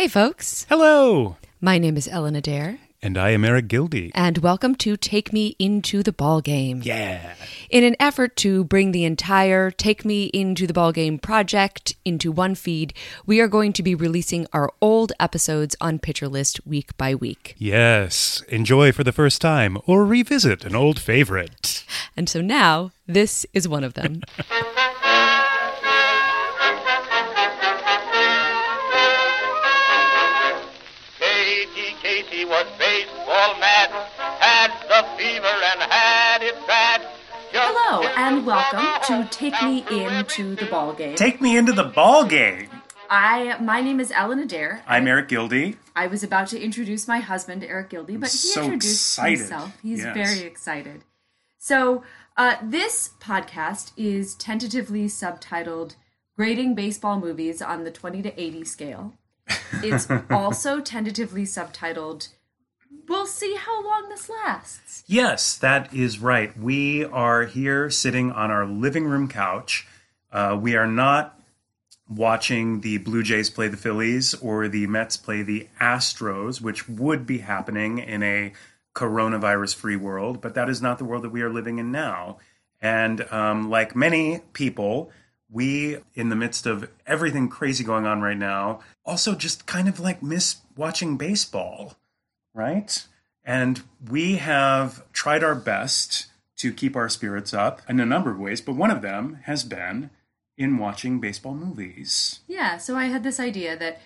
Hey, folks. Hello. My name is Ellen Adair, And I am Eric Gilde. and welcome to Take Me Into the Ball Game. Yeah. In an effort to bring the entire Take Me Into the Ball Game project into one feed, we are going to be releasing our old episodes on Pitcher List week by week. Yes. Enjoy for the first time or revisit an old favorite. And so now, this is one of them. and welcome to Take Me Into the Ball Game. Take me into the ball game. I my name is Ellen Adair. I'm Eric Gilde. I was about to introduce my husband, Eric Gilde, but he so introduced excited. himself. He's Yes. very excited. So, uh, this podcast is tentatively subtitled Grading Baseball Movies on the 20 to 80 Scale. It's also tentatively subtitled We'll see how long this lasts. Yes, that is right. We are here sitting on our living room couch. Uh, we are not watching the Blue Jays play the Phillies or the Mets play the Astros, which would be happening in a coronavirus free world, but that is not the world that we are living in now. And um, like many people, we, in the midst of everything crazy going on right now, also just kind of like miss watching baseball right? And we have tried our best to keep our spirits up in a number of ways, but one of them has been in watching baseball movies. Yeah, so I had this idea that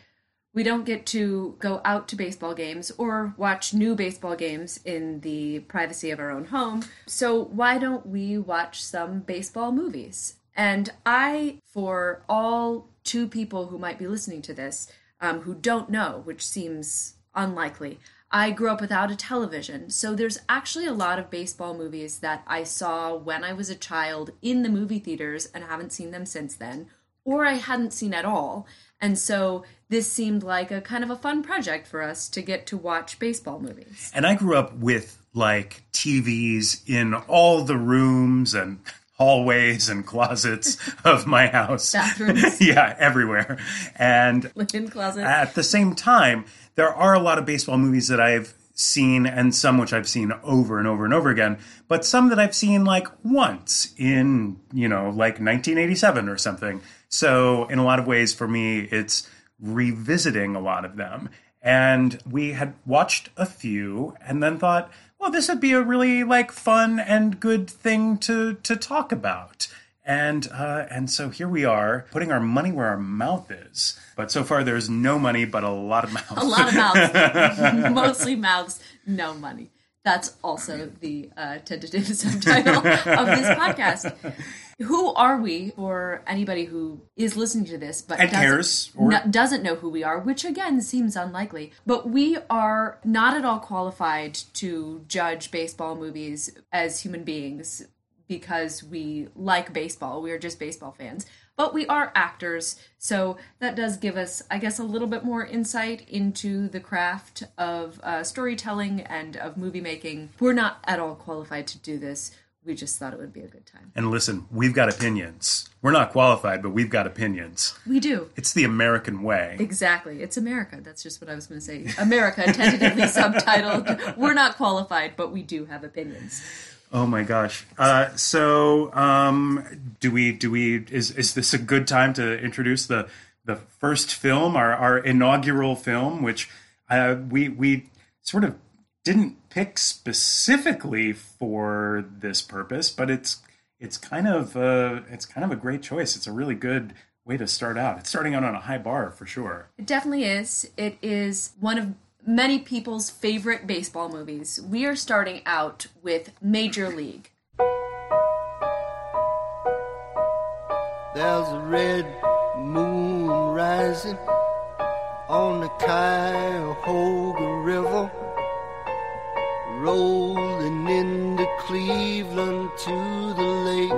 we don't get to go out to baseball games or watch new baseball games in the privacy of our own home. So why don't we watch some baseball movies? And I, for all two people who might be listening to this um, who don't know, which seems unlikely, I grew up without a television. So there's actually a lot of baseball movies that I saw when I was a child in the movie theaters and haven't seen them since then or I hadn't seen at all. And so this seemed like a kind of a fun project for us to get to watch baseball movies. And I grew up with like TVs in all the rooms and hallways and closets of my house. Bathrooms. yeah, everywhere. And closet. At the same time, there are a lot of baseball movies that I've seen and some which I've seen over and over and over again, but some that I've seen like once in, you know, like 1987 or something. So, in a lot of ways, for me, it's revisiting a lot of them. And we had watched a few and then thought, well, this would be a really like fun and good thing to to talk about. And uh, and so here we are, putting our money where our mouth is. But so far, there's no money, but a lot of mouths. a lot of mouths. Mostly mouths, no money. That's also the uh, tentative subtitle of this podcast. Who are we for anybody who is listening to this but And doesn't, cares, or- no- doesn't know who we are, which again seems unlikely. But we are not at all qualified to judge baseball movies as human beings because we like baseball. We are just baseball fans. But we are actors, so that does give us, I guess, a little bit more insight into the craft of uh, storytelling and of movie making. We're not at all qualified to do this. We just thought it would be a good time. And listen, we've got opinions. We're not qualified, but we've got opinions. We do. It's the American way. Exactly. It's America. That's just what I was going to say. America, tentatively subtitled. We're not qualified, but we do have opinions. Oh my gosh. Uh, so, um, do we? Do we? Is is this a good time to introduce the the first film, our our inaugural film, which uh, we we sort of didn't pick specifically for this purpose, but it's it's kind of uh, it's kind of a great choice. It's a really good way to start out. It's starting out on a high bar for sure. It definitely is. It is one of many people's favorite baseball movies. We are starting out with Major League. There's a red moon rising on the Cuyahoga River, rolling into Cleveland to the lake.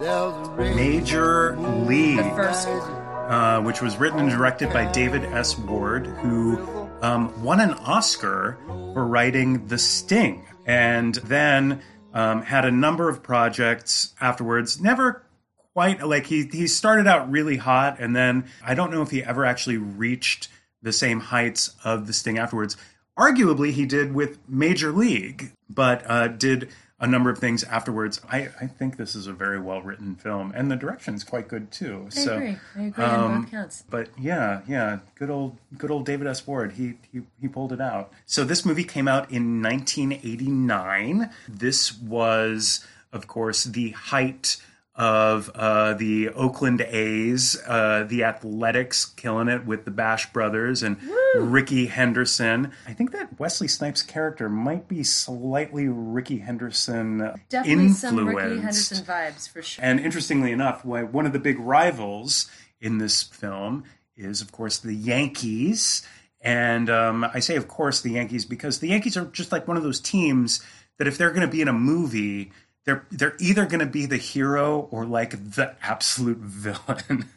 There's a red Major League. The first one. Uh, which was written and directed by David S. Ward, who um, won an Oscar for writing The Sting, and then um, had a number of projects afterwards. Never quite like he he started out really hot, and then I don't know if he ever actually reached the same heights of the Sting afterwards. Arguably, he did with Major League, but uh, did a number of things afterwards. I, I think this is a very well written film, and the direction's quite good too. I so, agree. I agree um, counts. but yeah, yeah, good old good old David S. Ward. He he he pulled it out. So this movie came out in 1989. This was, of course, the height of uh, the Oakland A's, uh, the Athletics killing it with the Bash Brothers and Rickey Henderson. I think that Wesley Snipes' character might be slightly Rickey Henderson Definitely influenced. some Rickey Henderson vibes for sure. And interestingly enough, one of the big rivals in this film is, of course, the Yankees. And um, I say, of course, the Yankees because the Yankees are just like one of those teams that if they're going to be in a movie, they're they're either going to be the hero or like the absolute villain.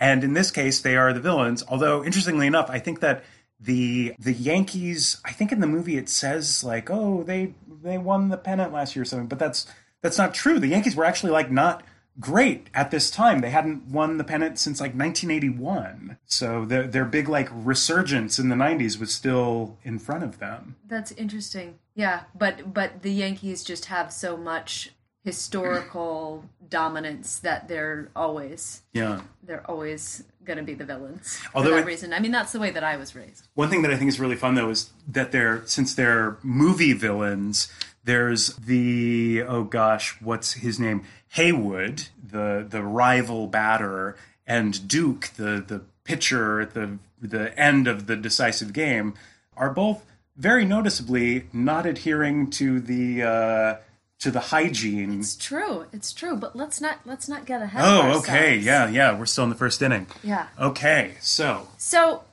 and in this case, they are the villains. Although, interestingly enough, I think that the the Yankees, I think in the movie it says like, oh, they they won the pennant last year or something, but that's that's not true. The Yankees were actually like not great at this time. They hadn't won the pennant since like 1981. So their their big like resurgence in the 90s was still in front of them. That's interesting. Yeah, but but the Yankees just have so much historical dominance that they're always Yeah. they're always going to be the villains Although for that it- reason. I mean, that's the way that I was raised. One thing that I think is really fun though is that they're since they're movie villains, there's the oh gosh, what's his name? Haywood, the the rival batter, and Duke, the the pitcher at the the end of the decisive game, are both very noticeably not adhering to the uh, to the hygiene. It's true. It's true. But let's not let's not get ahead. of Oh, okay, yeah, yeah. We're still in the first inning. Yeah. Okay, so So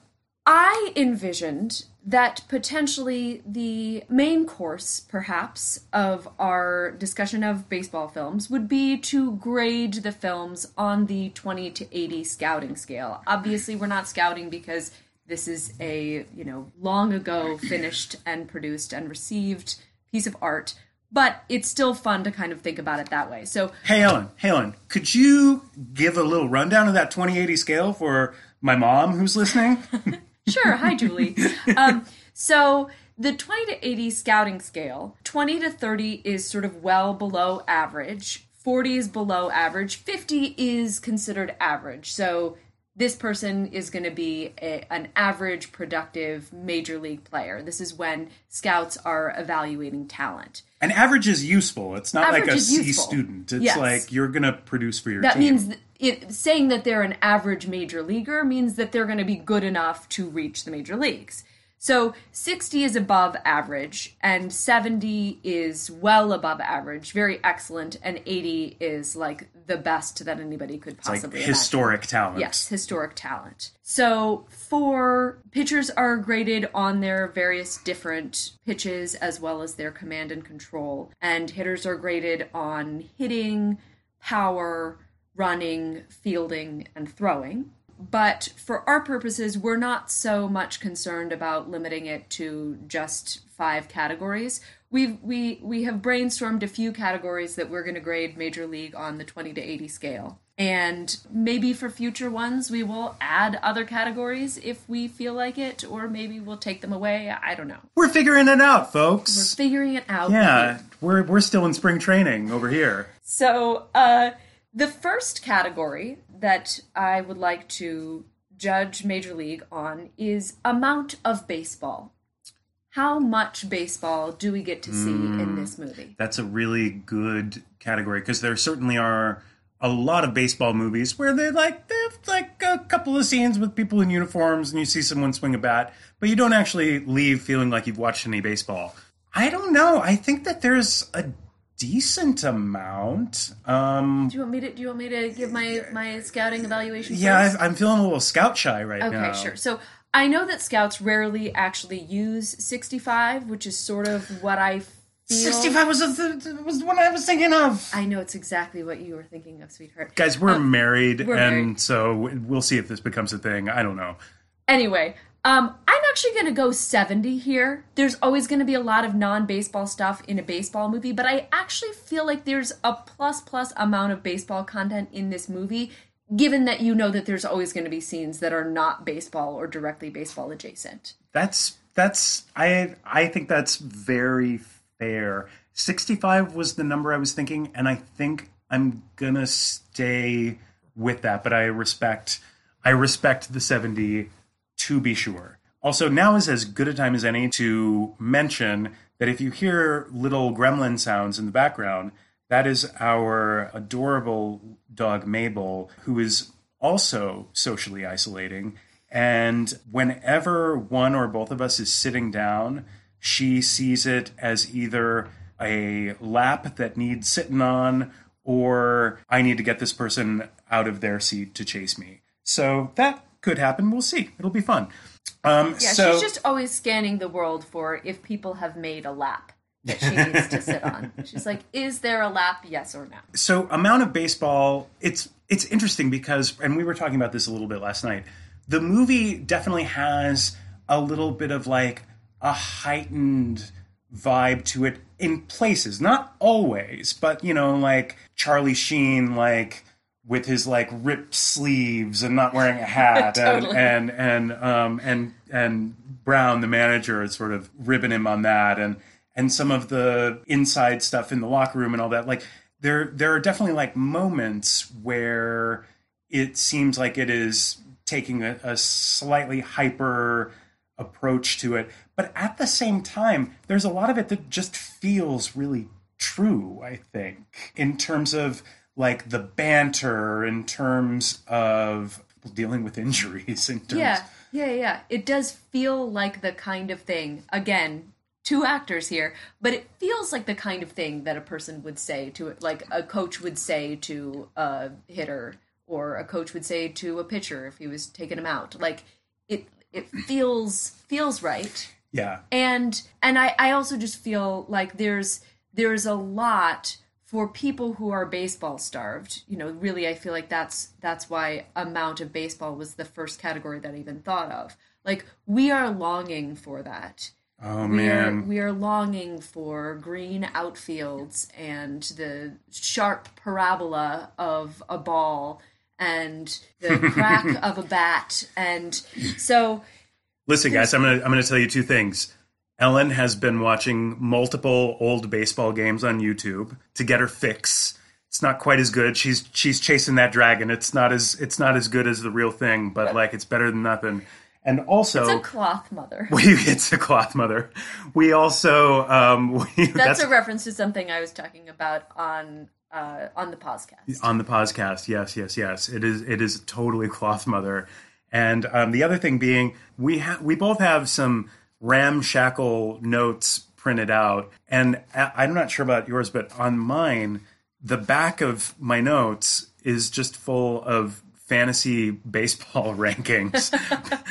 I envisioned that potentially the main course, perhaps, of our discussion of baseball films would be to grade the films on the 20 to 80 scouting scale. Obviously, we're not scouting because this is a, you know, long ago finished and produced and received piece of art, but it's still fun to kind of think about it that way. So Hey Ellen, hey Ellen, could you give a little rundown of that 2080 scale for my mom who's listening? Sure. Hi, Julie. um, so the 20 to 80 scouting scale, 20 to 30 is sort of well below average, 40 is below average, 50 is considered average. So this person is going to be a, an average, productive major league player. This is when scouts are evaluating talent. An average is useful. It's not Average like a C useful. student. It's Yes. like you're going to produce for your team. That team. means th- it, saying that they're an average major leaguer means that they're going to be good enough to reach the major leagues. So 60 is above average, and 70 is well above average, very excellent, and 80 is like the best that anybody could It's like possibly imagine. historic talent. Yes, historic talent. So, for pitchers are graded on their various different pitches as well as their command and control, and hitters are graded on hitting, power, running, fielding, and throwing. But for our purposes, we're not so much concerned about limiting it to just five categories. We've, we we have brainstormed a few categories that we're going to grade Major League on the 20 to 80 scale. And maybe for future ones, we will add other categories if we feel like it, or maybe we'll take them away. I don't know. We're figuring it out, folks. We're figuring it out. yeah, we're we're still in spring training over here. So, uh, the first category that I would like to judge Major League on is amount of baseball. How much baseball do we get to see in hmm. this movie? That's a really good category because there certainly are a lot of baseball movies where they like they have like a couple of scenes with people in uniforms and you see someone swing a bat, but you don't actually leave feeling like you've watched any baseball. I don't know. I think that there's a decent amount. Um, Do you want me to? Do you want me to give my my scouting evaluation? yeah? I, I'm feeling a little scout shy right Okay, now. Okay, sure. So I know that scouts rarely actually use 65, which is sort of what I feel. 65 was the, was the one I was thinking of. I know it's exactly what you were thinking of, sweetheart. Guys, we're married, we're and married. so we'll see if this becomes a thing. I don't know. Anyway, Um, I'm actually going to go 70 here. There's always going to be a lot of non baseball stuff in a baseball movie, but I actually feel like there's a plus plus amount of baseball content in this movie, given that you know that there's always going to be scenes that are not baseball or directly baseball adjacent. That's that's I I think that's very fair. 65 was the number I was thinking and I think I'm going to stay with that, but I respect I respect the 70 to be sure. Also, now is as good a time as any to mention that if you hear little gremlin sounds in the background, that is our adorable dog Mabel, who is also socially isolating. And whenever one or both of us is sitting down, she sees it as either a lap that needs sitting on or I need to get this person out of their seat to chase me. So that could happen. We'll see. It'll be fun. Um, Yeah, so, she's just always scanning the world for if people have made a lap that she needs to sit on. She's like, is there a lap? Yes or no? so amount of baseball it's it's interesting because and we were talking about this a little bit last night the movie definitely has a little bit of like a heightened vibe to it in places not always but you know like charlie sheen like with his like ripped sleeves and not wearing a hat Totally. and and and um and and brown the manager is sort of ribbing him on that and and some of the inside stuff in the locker room and all that like there there are definitely like moments where it seems like it is taking a, a slightly hyper approach to it but at the same time there's a lot of it that just feels really true i think in terms of like the banter in terms of dealing with injuries in terms Yeah, yeah, yeah. It does feel like the kind of thing, again, two actors here, but it feels like the kind of thing that a person would say to, like a coach would say to a hitter or a coach would say to a pitcher if he was taking him out. Like it, it feels feels right. yeah and and I, I also just feel like there's there's a lot for people who are baseball starved you know really i feel like that's that's why amount of baseball was the first category that i even thought of. Like we are longing for that. Oh we are man. we are longing for green outfields and the sharp parabola of a ball and the crack of a bat. And so Listen, guys, I'm gonna I'm gonna tell you two things. Ellen has been watching multiple old baseball games on YouTube to get her fix. It's not quite as good. She's she's chasing that dragon. It's not as it's not as good as the real thing, but like it's better than nothing. And also, it's a cloth mother we it's a cloth mother. We also um, we, that's, a reference to something I was talking about on uh, on the podcast. on the podcast. Yes, yes, yes. It is. It is totally cloth mother. And um, the other thing being, we ha- we both have some ramshackle notes printed out, and I'm not sure about yours, but on mine, the back of my notes is just full of fantasy baseball rankings,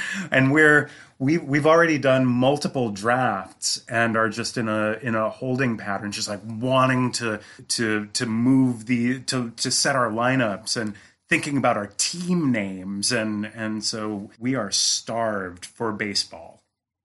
and we're we we've already done multiple drafts and are just in a in a holding pattern, just like wanting to to to move the to to set our lineups and thinking about our team names. And and so we are starved for baseball.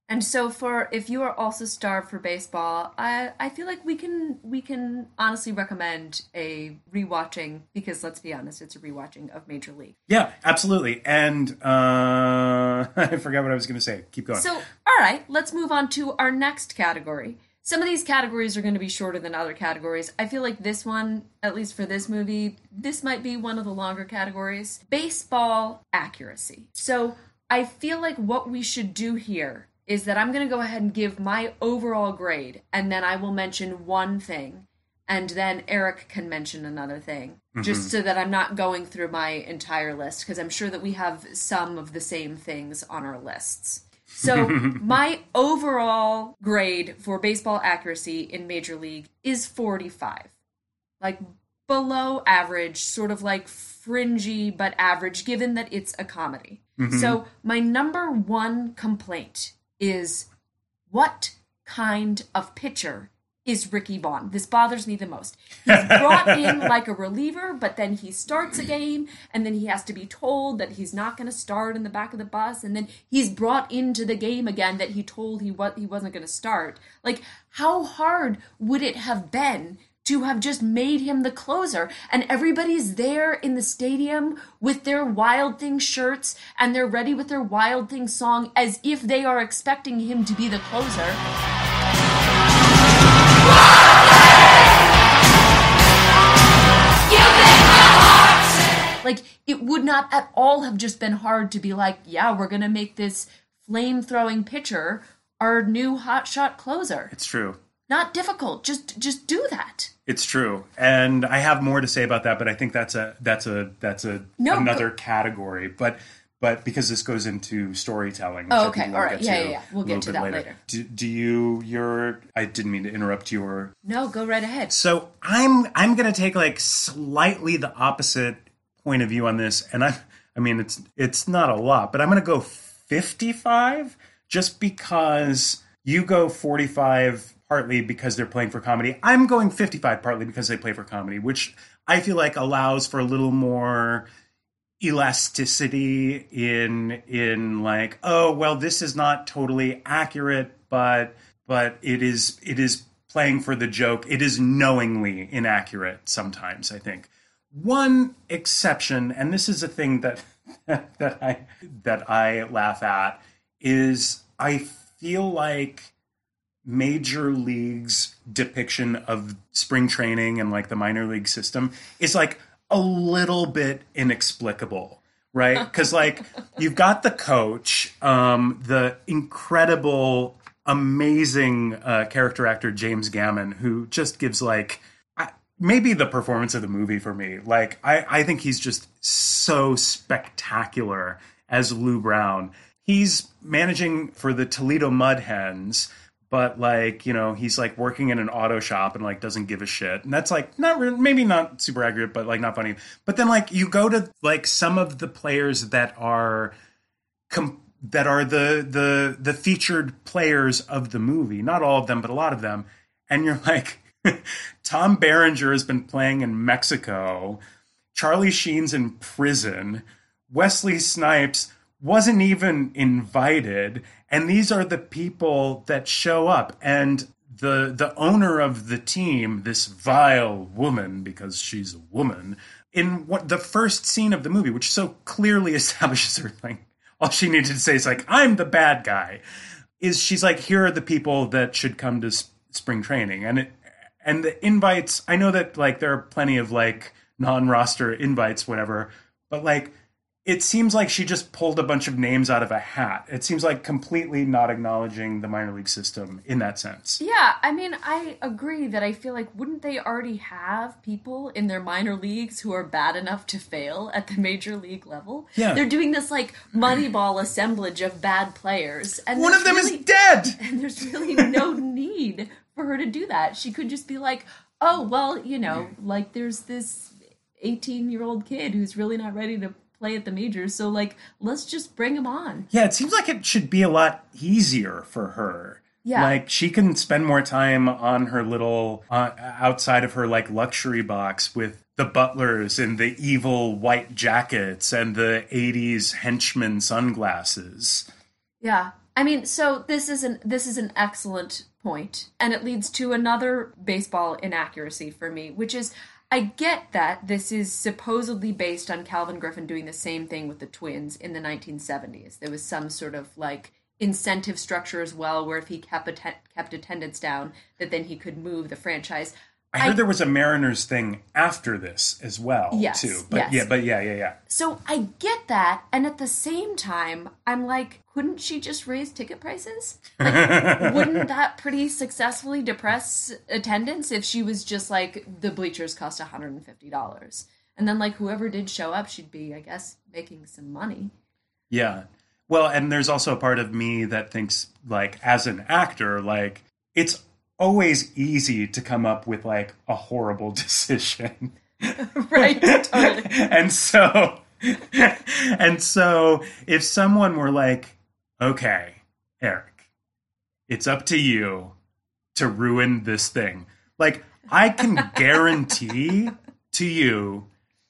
And so for if you are also starved for baseball, I I feel like we can we can honestly recommend a rewatching because let's be honest, it's a rewatching of Major League. Yeah, absolutely. And uh, I forgot what I was going to say. Keep going. So, all right, let's move on to our next category. Some of these categories are going to be shorter than other categories. I feel like this one, at least for this movie, this might be one of the longer categories. Baseball accuracy. So, I feel like what we should do here is that I'm going to go ahead and give my overall grade, and then I will mention one thing, and then Eric can mention another thing, just mm-hmm. so that I'm not going through my entire list, because I'm sure that we have some of the same things on our lists. So, my overall grade for baseball accuracy in Major League is 45. Like below average, sort of like fringy but average, given that it's a comedy. Mm-hmm. So, my number one complaint is what kind of pitcher is Ricky Vaughn. This bothers me the most. He's brought in like a reliever, but then he starts a game and then he has to be told that he's not going to start in the back of the bus and then he's brought into the game again that he told he what he wasn't going to start. Like how hard would it have been to have just made him the closer and everybody's there in the stadium with their wild thing shirts and they're ready with their wild thing song as if they are expecting him to be the closer Like, it would not at all have just been hard to be like, yeah, we're going to make this flame throwing pitcher our new hotshot closer. It's true. Not difficult. Just just do that. It's true, and I have more to say about that, but I think that's a that's a that's a No, another category. But but because this goes into storytelling. Oh, okay. All right. Yeah, yeah, yeah. We'll get to that later. Do, do you your? I didn't mean to interrupt your. No, go right ahead. So I'm I'm gonna take like slightly the opposite point of view on this, and I I mean it's it's not a lot, but I'm gonna go 55 just because you go 45 partly because they're playing for comedy. I'm going 55 partly because they play for comedy, which I feel like allows for a little more elasticity in in like oh well this is not totally accurate but but it is it is playing for the joke it is knowingly inaccurate sometimes i think one exception and this is a thing that that i that i laugh at is i feel like major leagues depiction of spring training and like the minor league system is like a little bit inexplicable right? Because like you've got the coach um the incredible amazing uh, character actor james gammon who just gives like I, maybe the performance of the movie for me. Like i i think he's just so spectacular as lou brown. He's managing for the toledo mud hens but like you know he's like working in an auto shop and like doesn't give a shit. And that's like not re- maybe not super accurate but like not funny. But then like you go to like some of the players that are com- that are the the the featured players of the movie. Not all of them but a lot of them. And you're like tom berenger has been playing in mexico. Charlie sheen's in prison. Wesley snipes wasn't even invited and these are the people that show up. And the the owner of the team this vile woman because she's a woman in what the first scene of the movie which so clearly establishes her like all she needed to say is like i'm the bad guy is she's like here are the people that should come to s- spring training. And it and the invites i know that like there are plenty of like non-roster invites whatever but like it seems like she just pulled a bunch of names out of a hat. It seems like completely not acknowledging the minor league system in that sense. Yeah, I mean, I agree that I feel like wouldn't they already have people in their minor leagues who are bad enough to fail at the major league level? Yeah. They're doing this like Moneyball assemblage of bad players. And One of them really- is dead. And there's really no need for her to do that. She could just be like, oh, well, you know, like there's this 18 year old kid who's really not ready to play at the majors. So, like, let's just bring him on. Yeah, it seems like it should be a lot easier for her. Yeah. Like she can spend more time on her little uh, outside of her like luxury box with the butlers and the evil white jackets and the 80s henchman sunglasses. Yeah. I mean, so this is an this is an excellent point, and it leads to another baseball inaccuracy for me, which is I get that this is supposedly based on Calvin Griffith doing the same thing with the Twins in the 1970s. There was some sort of like incentive structure as well, where if he kept atten- kept attendance down, that then he could move the franchise. I heard there was a Mariners thing after this as well, Yes, too. But yes. yeah, but yeah, yeah, yeah. So I get that, and at the same time, I'm like, couldn't she just raise ticket prices? Like, wouldn't that pretty successfully depress attendance if she was just like the bleachers cost $150? And then like whoever did show up, she'd be, I guess, making some money. Yeah. Well, and there's also a part of me that thinks, like, as an actor, like, it's always easy to come up with, like, a horrible decision. right? totally. and so, and so, if someone were like, okay, Eric, it's up to you. to ruin this thing. Like, I can guarantee to you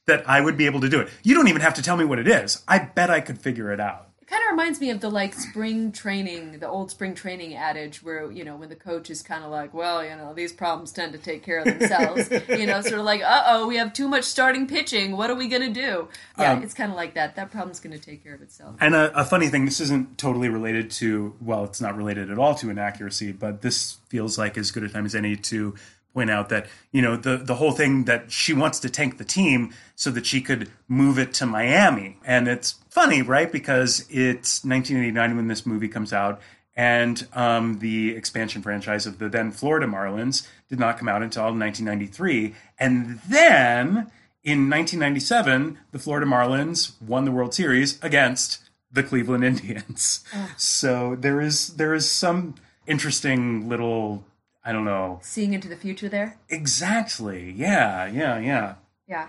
that I would be able to do it. You don't even have to tell me what it is. I bet I could figure it out. It kind of reminds me of the like spring training, the old spring training adage where, you know, when the coach is kind of like, well, you know, these problems tend to take care of themselves. you know, sort of like, uh oh, we have too much starting pitching. What are we going to do? Yeah, Um, it's kind of like that. That problem's going to take care of itself. And a, a funny thing, this isn't totally related to, well, it's not related at all to inaccuracy, but this feels like as good a time as any to point out that, you know, the, the whole thing that she wants to tank the team so that she could move it to Miami. And it's funny, right? Because it's 1989 when this movie comes out. And um, the expansion franchise of the then Florida Marlins did not come out until 1993. And then in 1997, the Florida Marlins won the World Series against the Cleveland Indians. So there is there is some interesting little I don't know Seeing into the future there. exactly. Yeah, yeah, yeah. Yeah.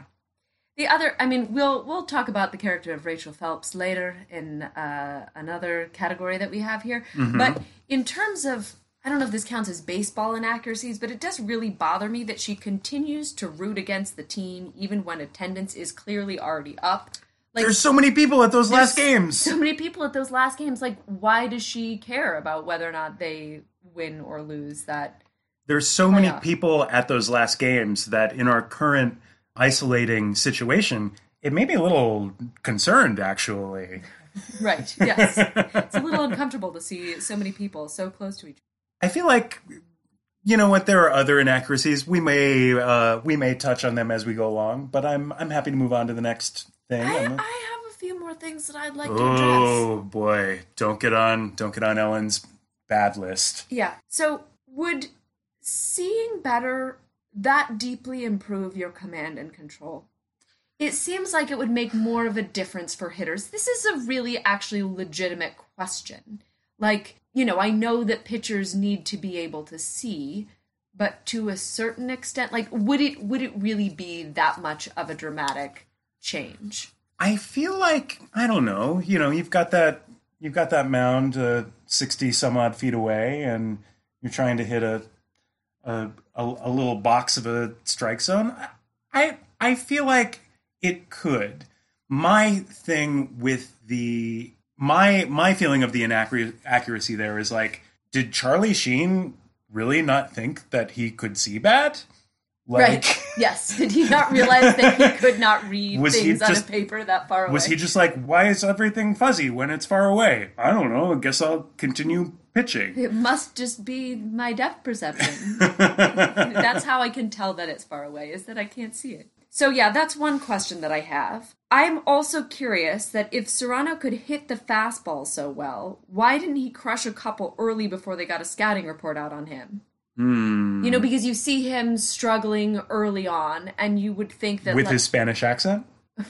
The other, I mean, we'll we'll talk about the character of Rachel Phelps later in uh, another category that we have here. But in terms of, I don't know if this counts as baseball inaccuracies, but it does really bother me that she continues to root against the team even when attendance is clearly already up. Like There's so many people at those last games. So many people at those last games. Like, why does she care about whether or not they win or lose? That There's so many people at those last games that in our current isolating situation, it made me a little concerned actually. right? Yes, it's a little uncomfortable to see so many people so close to each. other. I feel like you know what there are other inaccuracies. We may uh, we may touch on them as we go along, but I'm I'm happy to move on to the next thing. I, I have a few more things that I'd like to address. oh boy, don't get on don't get on Ellen's bad list. Yeah. So, would seeing better that deeply improve your command and control? It seems like it would make more of a difference for hitters. This is a really actually legitimate question. Like, you know, I know that pitchers need to be able to see, but to a certain extent, like would it would it really be that much of a dramatic change? I feel like I don't know. You know, you've got that you've got that mound uh, sixty some odd feet away, and you're trying to hit a a, a a little box of a strike zone. I I feel like it could. My thing with the my my feeling of the inaccuracy there is like, did Charlie Sheen really not think that he could see bad? Like, right. Yes. Did he not realize that he could not read things on a paper that far away? Was he just like, why is everything fuzzy when it's far away? I don't know. I guess I'll continue pitching. It must just be my depth perception. that's how I can tell that it's far away, is that I can't see it. So, yeah, that's one question that I have. I'm also curious that if Serrano could hit the fastball so well, why didn't he crush a couple early before they got a scouting report out on him? Hmm. You know, because you see him struggling early on, and you would think that With like, his Spanish accent?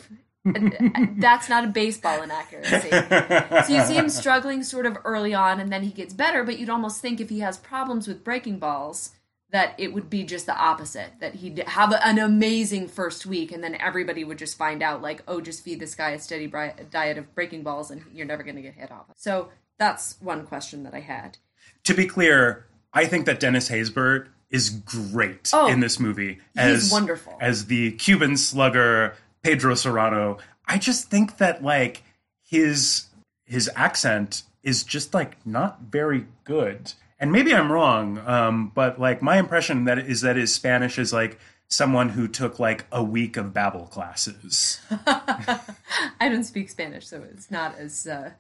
Uh, that's not a baseball inaccuracy. so you see him struggling sort of early on, and then he gets better. But you'd almost think if he has problems with breaking balls, that it would be just the opposite. That he'd have an amazing first week, and then everybody would just find out, like, oh, just feed this guy a steady bri- diet of breaking balls, and you're never going to get hit off. So that's one question that I had. To be clear, I think that Dennis Haysbert is great Oh, in this movie he's as wonderful. as the Cuban slugger Pedro Serrano. I just think that like his his accent is just like not very good. And maybe I'm wrong, um, but like my impression that is that his Spanish is like someone who took like a week of Babbel classes. I don't speak Spanish, so it's not as uh,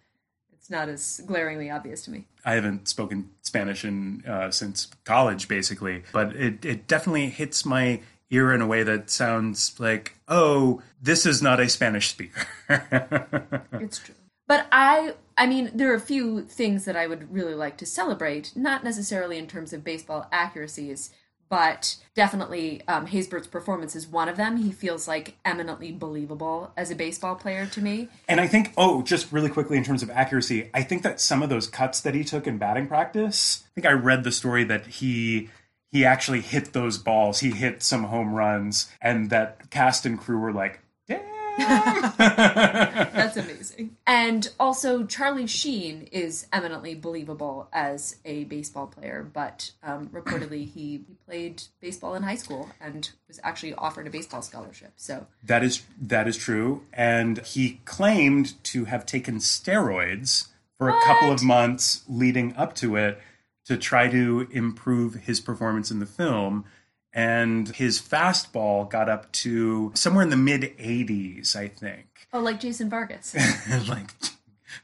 it's not as glaringly obvious to me. I haven't spoken Spanish in uh, since college, basically, but it it definitely hits my ear in a way that sounds like, oh, this is not a Spanish speaker. It's true. But I I mean, there are a few things that I would really like to celebrate, not necessarily in terms of baseball accuracies, but definitely um, Haysbert's performance is one of them. He feels like eminently believable as a baseball player to me. and I think, oh, just really quickly in terms of accuracy, I think that some of those cuts that he took in batting practice, I think I read the story that he he actually hit those balls. He hit some home runs, and that cast and crew were like, "Damn, That's amazing. And also, Charlie Sheen is eminently believable as a baseball player, but um, reportedly he, he played baseball in high school and was actually offered a baseball scholarship. So That is that is true, and he claimed to have taken steroids for a couple of months leading up to it to try to improve his performance in the film. And his fastball got up to somewhere in the mid 80s, I think. Oh, like Jason Vargas. like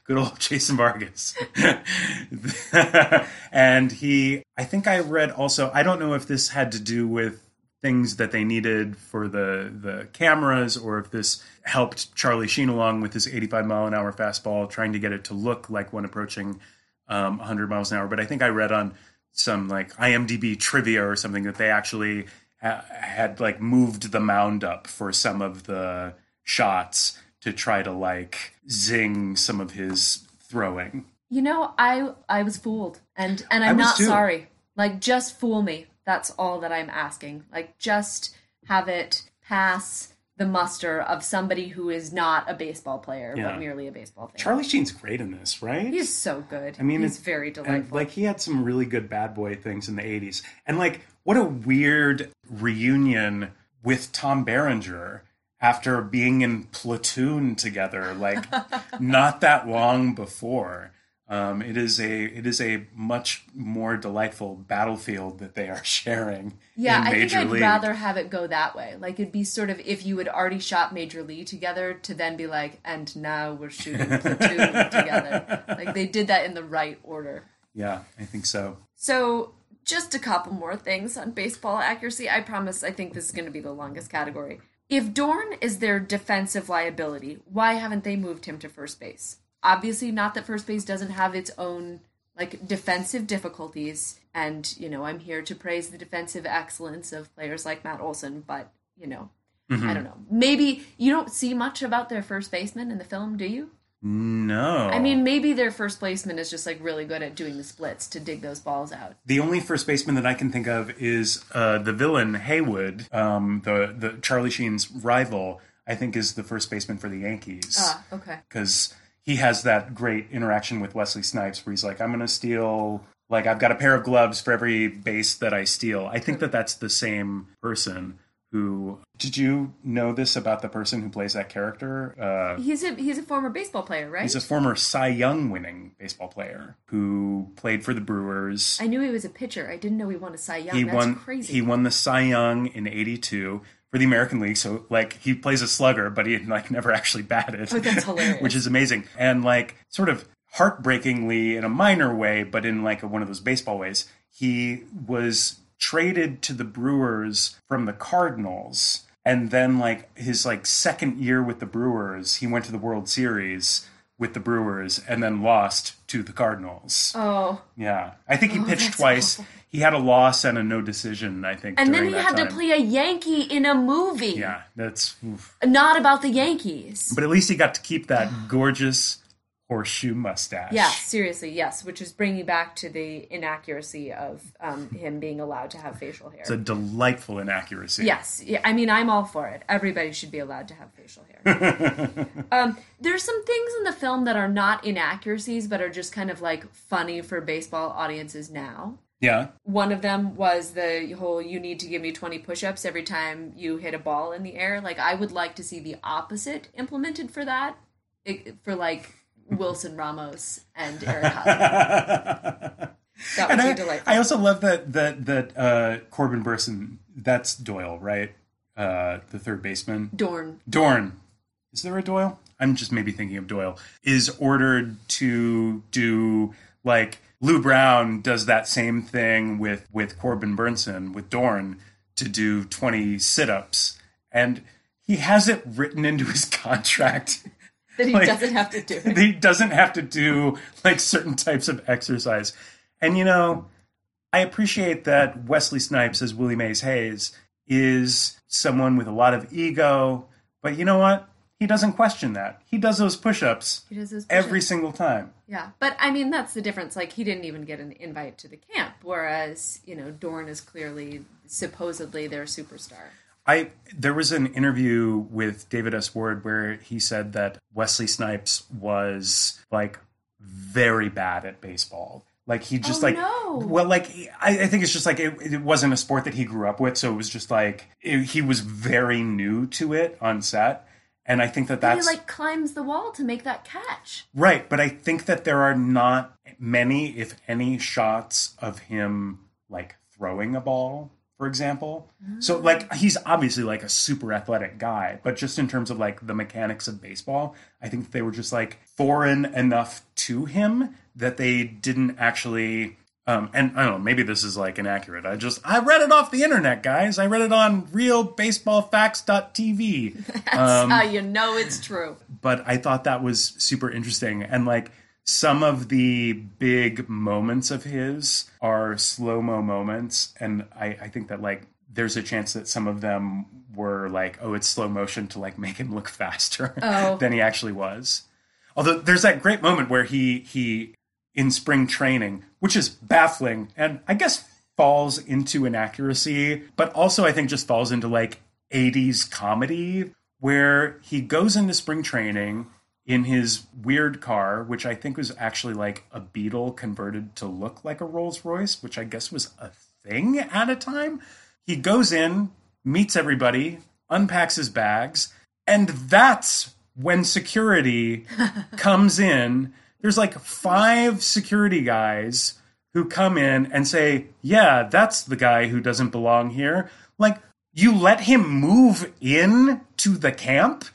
good old Jason Vargas. and he, I think I read also, I don't know if this had to do with things that they needed for the, the cameras or if this helped Charlie Sheen along with his 85 mile an hour fastball, trying to get it to look like one approaching um, 100 miles an hour. But I think I read on some like IMDb trivia or something that they actually ha- had like moved the mound up for some of the shots to try to like zing some of his throwing. You know, I I was fooled, and and I'm not too. sorry. Like, just fool me. That's all that I'm asking. Like, just have it pass the muster of somebody who is not a baseball player, Yeah. but merely a baseball fan. Charlie Sheen's great in this, right? He's so good. I mean, he's it- very delightful. like he had some really good bad boy things in the 80s. And like what a weird reunion with Tom Berenger after being in Platoon together like not that long before. Um, it is a it is a much more delightful battlefield that they are sharing. yeah, I think I'd League. rather have it go that way. Like, it'd be sort of if you had already shot Major League together to then be like, and now we're shooting Platoon together. Like, they did that in the right order. Yeah, I think so. So, just a couple more things on baseball accuracy. I promise I think this is going to be the longest category. If Dorn is their defensive liability, why haven't they moved him to first base? Obviously, not that first base doesn't have its own like defensive difficulties and, you know, I'm here to praise the defensive excellence of players like Matt Olson, but, you know, I don't know. Maybe you don't see much about their first baseman in the film, do you? No. I mean, maybe their first baseman is just like really good at doing the splits to dig those balls out. The only first baseman that I can think of is uh, the villain Haywood, um, the the Charlie Sheen's rival. I think is the first baseman for the Yankees Ah, okay. because he has that great interaction with Wesley Snipes, where he's like, "I'm going to steal." Like I've got a pair of gloves for every base that I steal. I think that that's the same person who. Did you know this about the person who plays that character? Uh, He's a he's a former baseball player, right? he's a former Cy Young winning baseball player who played for the Brewers. I knew he was a pitcher. I didn't know he won a Cy Young. he That's won crazy. he won the Cy Young in 82 for the American League so like he plays a slugger but he like never actually batted Oh, that's hilarious. which is amazing and like sort of heartbreakingly in a minor way but in like one of those baseball ways he was traded to the Brewers from the Cardinals and then like his like second year with the Brewers he went to the World Series with the Brewers and then lost to the Cardinals. oh, Yeah, I think he oh, pitched twice. awful. He had a loss and a no decision. I think, and then he had time. to play a Yankee in a movie. Yeah, that's. oof. Not about the Yankees. But at least he got to keep that gorgeous horseshoe mustache. yeah, seriously, yes. Which is bringing back to the inaccuracy of um, him being allowed to have facial hair. it's a delightful inaccuracy. Yes, yeah, I mean, I'm all for it. Everybody should be allowed to have facial hair. um, there's some things in the film that are not inaccuracies, but are just kind of like funny for baseball audiences now. Yeah. One of them was the whole you need to give me 20 push ups every time you hit a ball in the air. Like, I would like to see the opposite implemented for that, it, for like Wilson Ramos and Eric Hutton. That would And be I, delightful. I also love that that that uh, Corbin Bernsen. That's Doyle, right? Uh, the third baseman. Dorn. Dorn. Is there a Doyle? I'm just maybe thinking of Doyle. Is ordered to do like Lou Brown does that same thing with with Corbin Bernsen with Dorn to do 20 sit-ups, and he has it written into his contract. That he Like- doesn't have to do it. he doesn't have to do like certain types of exercise. And you know, I appreciate that Wesley Snipes as Willie Mays Hayes is someone with a lot of ego, but you know what? He doesn't question that. He does those push-ups He does every push-ups. single time. Yeah, but I mean that's the difference. Like he didn't even get an invite to the camp, whereas you know Dorn is clearly supposedly their superstar. I there was an interview with David S. Ward where he said that Wesley Snipes was like very bad at baseball. Like he just Oh, like no. well, like I, I think it's just like it, it wasn't a sport that he grew up with, so it was just like it, he was very new to it on set, and I think that He like climbs the wall to make that catch. Right, but I think that there are not many, if any, shots of him like throwing a ball, for example. So mm. like he's obviously like a super athletic guy, but just in terms of like the mechanics of baseball, I think they were just like foreign enough to him that they didn't actually um, and I don't know, maybe this is like inaccurate. I just I read it off the internet, guys. I read it on realbaseballfacts.tv That's how you know it's true. but I thought that was super interesting. And like some of the big moments of his are slow mo moments. And I, I think that like there's a chance that some of them were like, oh, it's slow motion to like make him look faster Oh. than he actually was. Although there's that great moment where he he in spring training, which is baffling and I guess falls into inaccuracy, but also I think just falls into like 80s comedy where he goes into spring training in his weird car, which I think was actually like a Beetle converted to look like a Rolls Royce, which I guess was a thing at a time. He goes in, meets everybody, unpacks his bags, and that's when security comes in. There's like five security guys who come in and say, Yeah, that's the guy who doesn't belong here. Like, you let him move in to the camp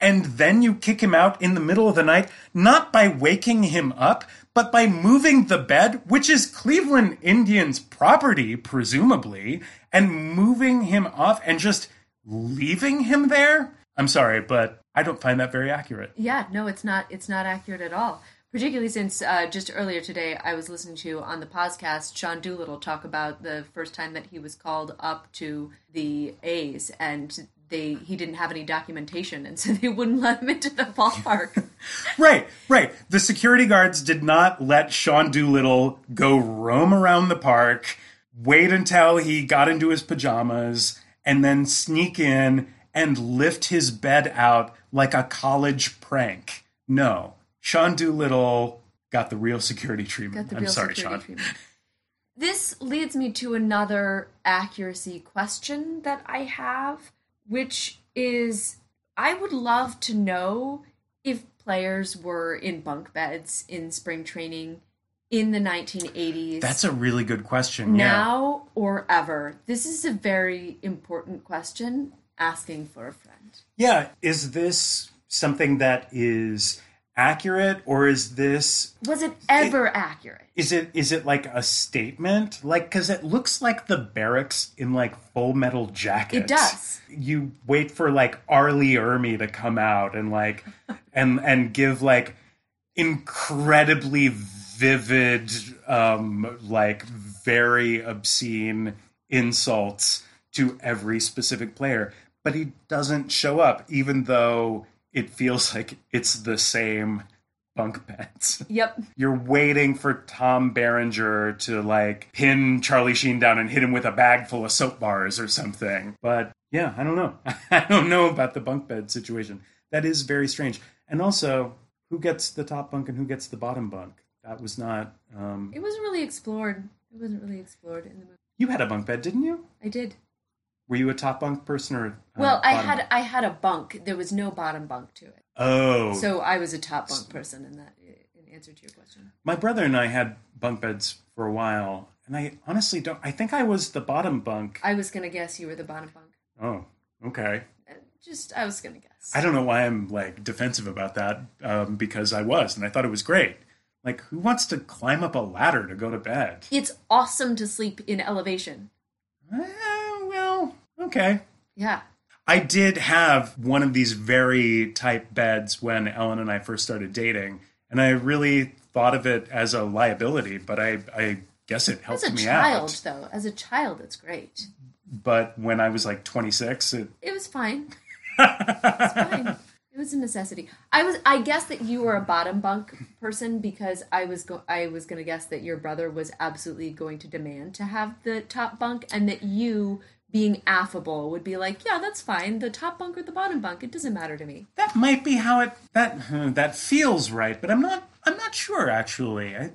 and then you kick him out in the middle of the night, not by waking him up, but by moving the bed, which is Cleveland Indians' property, presumably, and moving him off and just leaving him there. I'm sorry, but I don't find that very accurate. Yeah, no, it's not. It's not accurate at all. Particularly since uh, just earlier today, I was listening to on the podcast Sean Doolittle talk about the first time that he was called up to the A's, and they he didn't have any documentation, and so they wouldn't let him into the ballpark. Right, right. The security guards did not let Sean Doolittle go roam around the park, wait until he got into his pajamas, and then sneak in and lift his bed out like a college prank. No. Sean Doolittle got the real security treatment. The I'm sorry, Sean. treatment. This leads me to another accuracy question that I have, which is I would love to know if players were in bunk beds in spring training in the 1980s. That's a really good question. yeah. now or ever. This is a very important question asking for a friend. Yeah. Is this something that is accurate or is this Was it ever accurate? Is it is it like a statement? Like because it looks like the barracks in like Full Metal Jacket. It does. You wait for like R. Lee Ermey to come out and like and and give like incredibly vivid, um, like very obscene insults to every specific player, but he doesn't show up, even though it feels like it's the same bunk beds Yep. you're waiting for Tom Berenger to like pin Charlie Sheen down and hit him with a bag full of soap bars or something. But yeah, I don't know. I don't know about the bunk bed situation. That is very strange. And also, who gets the top bunk and who gets the bottom bunk? That was not. Um, It wasn't really explored. It wasn't really explored in the movie. you had a bunk bed, didn't you? I did. Were you a top bunk person or? uh, Well, I had bunk? I had a bunk. There was no bottom bunk to it. Oh, So I was a top bunk person in that in answer to your question. my brother and I had bunk beds for a while, and I honestly don't. I think I was the bottom bunk. I was gonna guess you were the bottom bunk. Oh, okay. Uh, Just I was gonna guess. I don't know why I'm like defensive about that um, because I was and I thought it was great. Like, who wants to climb up a ladder to go to bed? It's awesome to sleep in elevation. Okay. Yeah. I did have one of these very tight beds when Ellen and I first started dating, and I really thought of it as a liability, but I, I guess it helped me out. As a child, though, as a child, it's great. But when I was like 26, it, It was fine. it's fine. It was a necessity. I was. I guess that you were a bottom bunk person because I was. Go- I was going to guess that your brother was absolutely going to demand to have the top bunk, and that you being affable would be like, yeah, that's fine. The top bunk or the bottom bunk, it doesn't matter to me. That might be how it that hmm, that feels right, but I'm not I'm not sure actually. I,